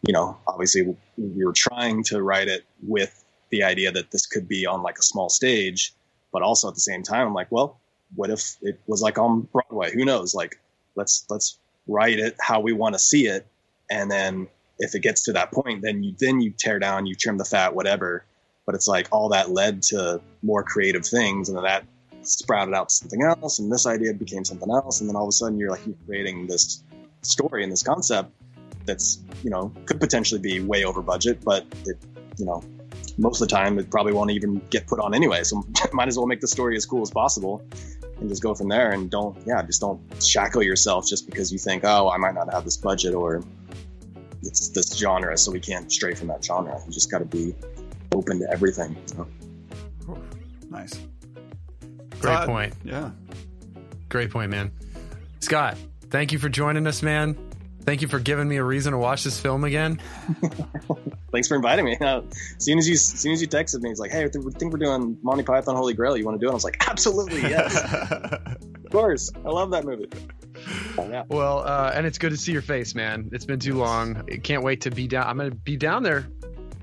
you know, obviously we were trying to write it with the idea that this could be on like a small stage, but also at the same time, I'm like, well, what if it was like on Broadway? Who knows? Like, let's let's write it how we want to see it, and then if it gets to that point, then you then you tear down, you trim the fat, whatever. But it's like all that led to more creative things, and that sprouted out something else, and this idea became something else, and then all of a sudden you're like you're creating this story and this concept that's you know could potentially be way over budget, but it you know most of the time it probably won't even get put on anyway. So might as well make the story as cool as possible and just go from there. And don't yeah, just don't shackle yourself just because you think oh I might not have this budget or it's this genre, so we can't stray from that genre. You just got to be open to everything. So. Nice. Great Todd, point. Yeah. Great point, man. Scott, thank you for joining us, man. Thank you for giving me a reason to watch this film again. Thanks for inviting me. Uh, as soon as you, as soon as you texted me, it's like, "Hey, I think we're doing Monty Python Holy Grail. You want to do it?" I was like, "Absolutely, yes, of course. I love that movie." Yeah. Well, uh, and it's good to see your face, man. It's been too long. I can't wait to be down. I'm gonna be down there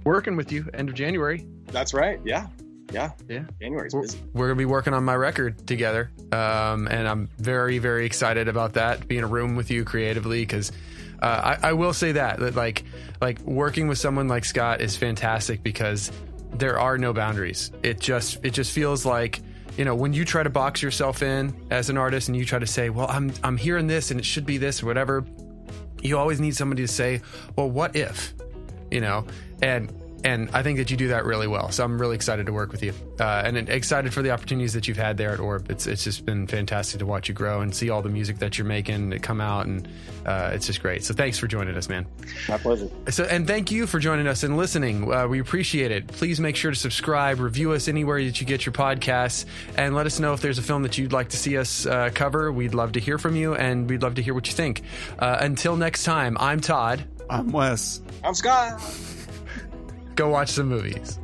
working with you end of January. That's right. Yeah. Yeah. Yeah. January's we're, busy. We're gonna be working on my record together, um, and I'm very, very excited about that. Being in a room with you creatively, because uh, I, I will say that that like like working with someone like Scott is fantastic because there are no boundaries. It just it just feels like you know when you try to box yourself in as an artist and you try to say, well, I'm I'm hearing this and it should be this or whatever. You always need somebody to say, well, what if, you know, and and I think that you do that really well. So I'm really excited to work with you, uh, and excited for the opportunities that you've had there at Orb. It's it's just been fantastic to watch you grow and see all the music that you're making come out, and uh, it's just great. So thanks for joining us, man. My pleasure. So and thank you for joining us and listening. Uh, we appreciate it. Please make sure to subscribe, review us anywhere that you get your podcasts, and let us know if there's a film that you'd like to see us uh, cover. We'd love to hear from you, and we'd love to hear what you think. Uh, until next time, I'm Todd. I'm Wes. I'm Scott. Go watch some movies.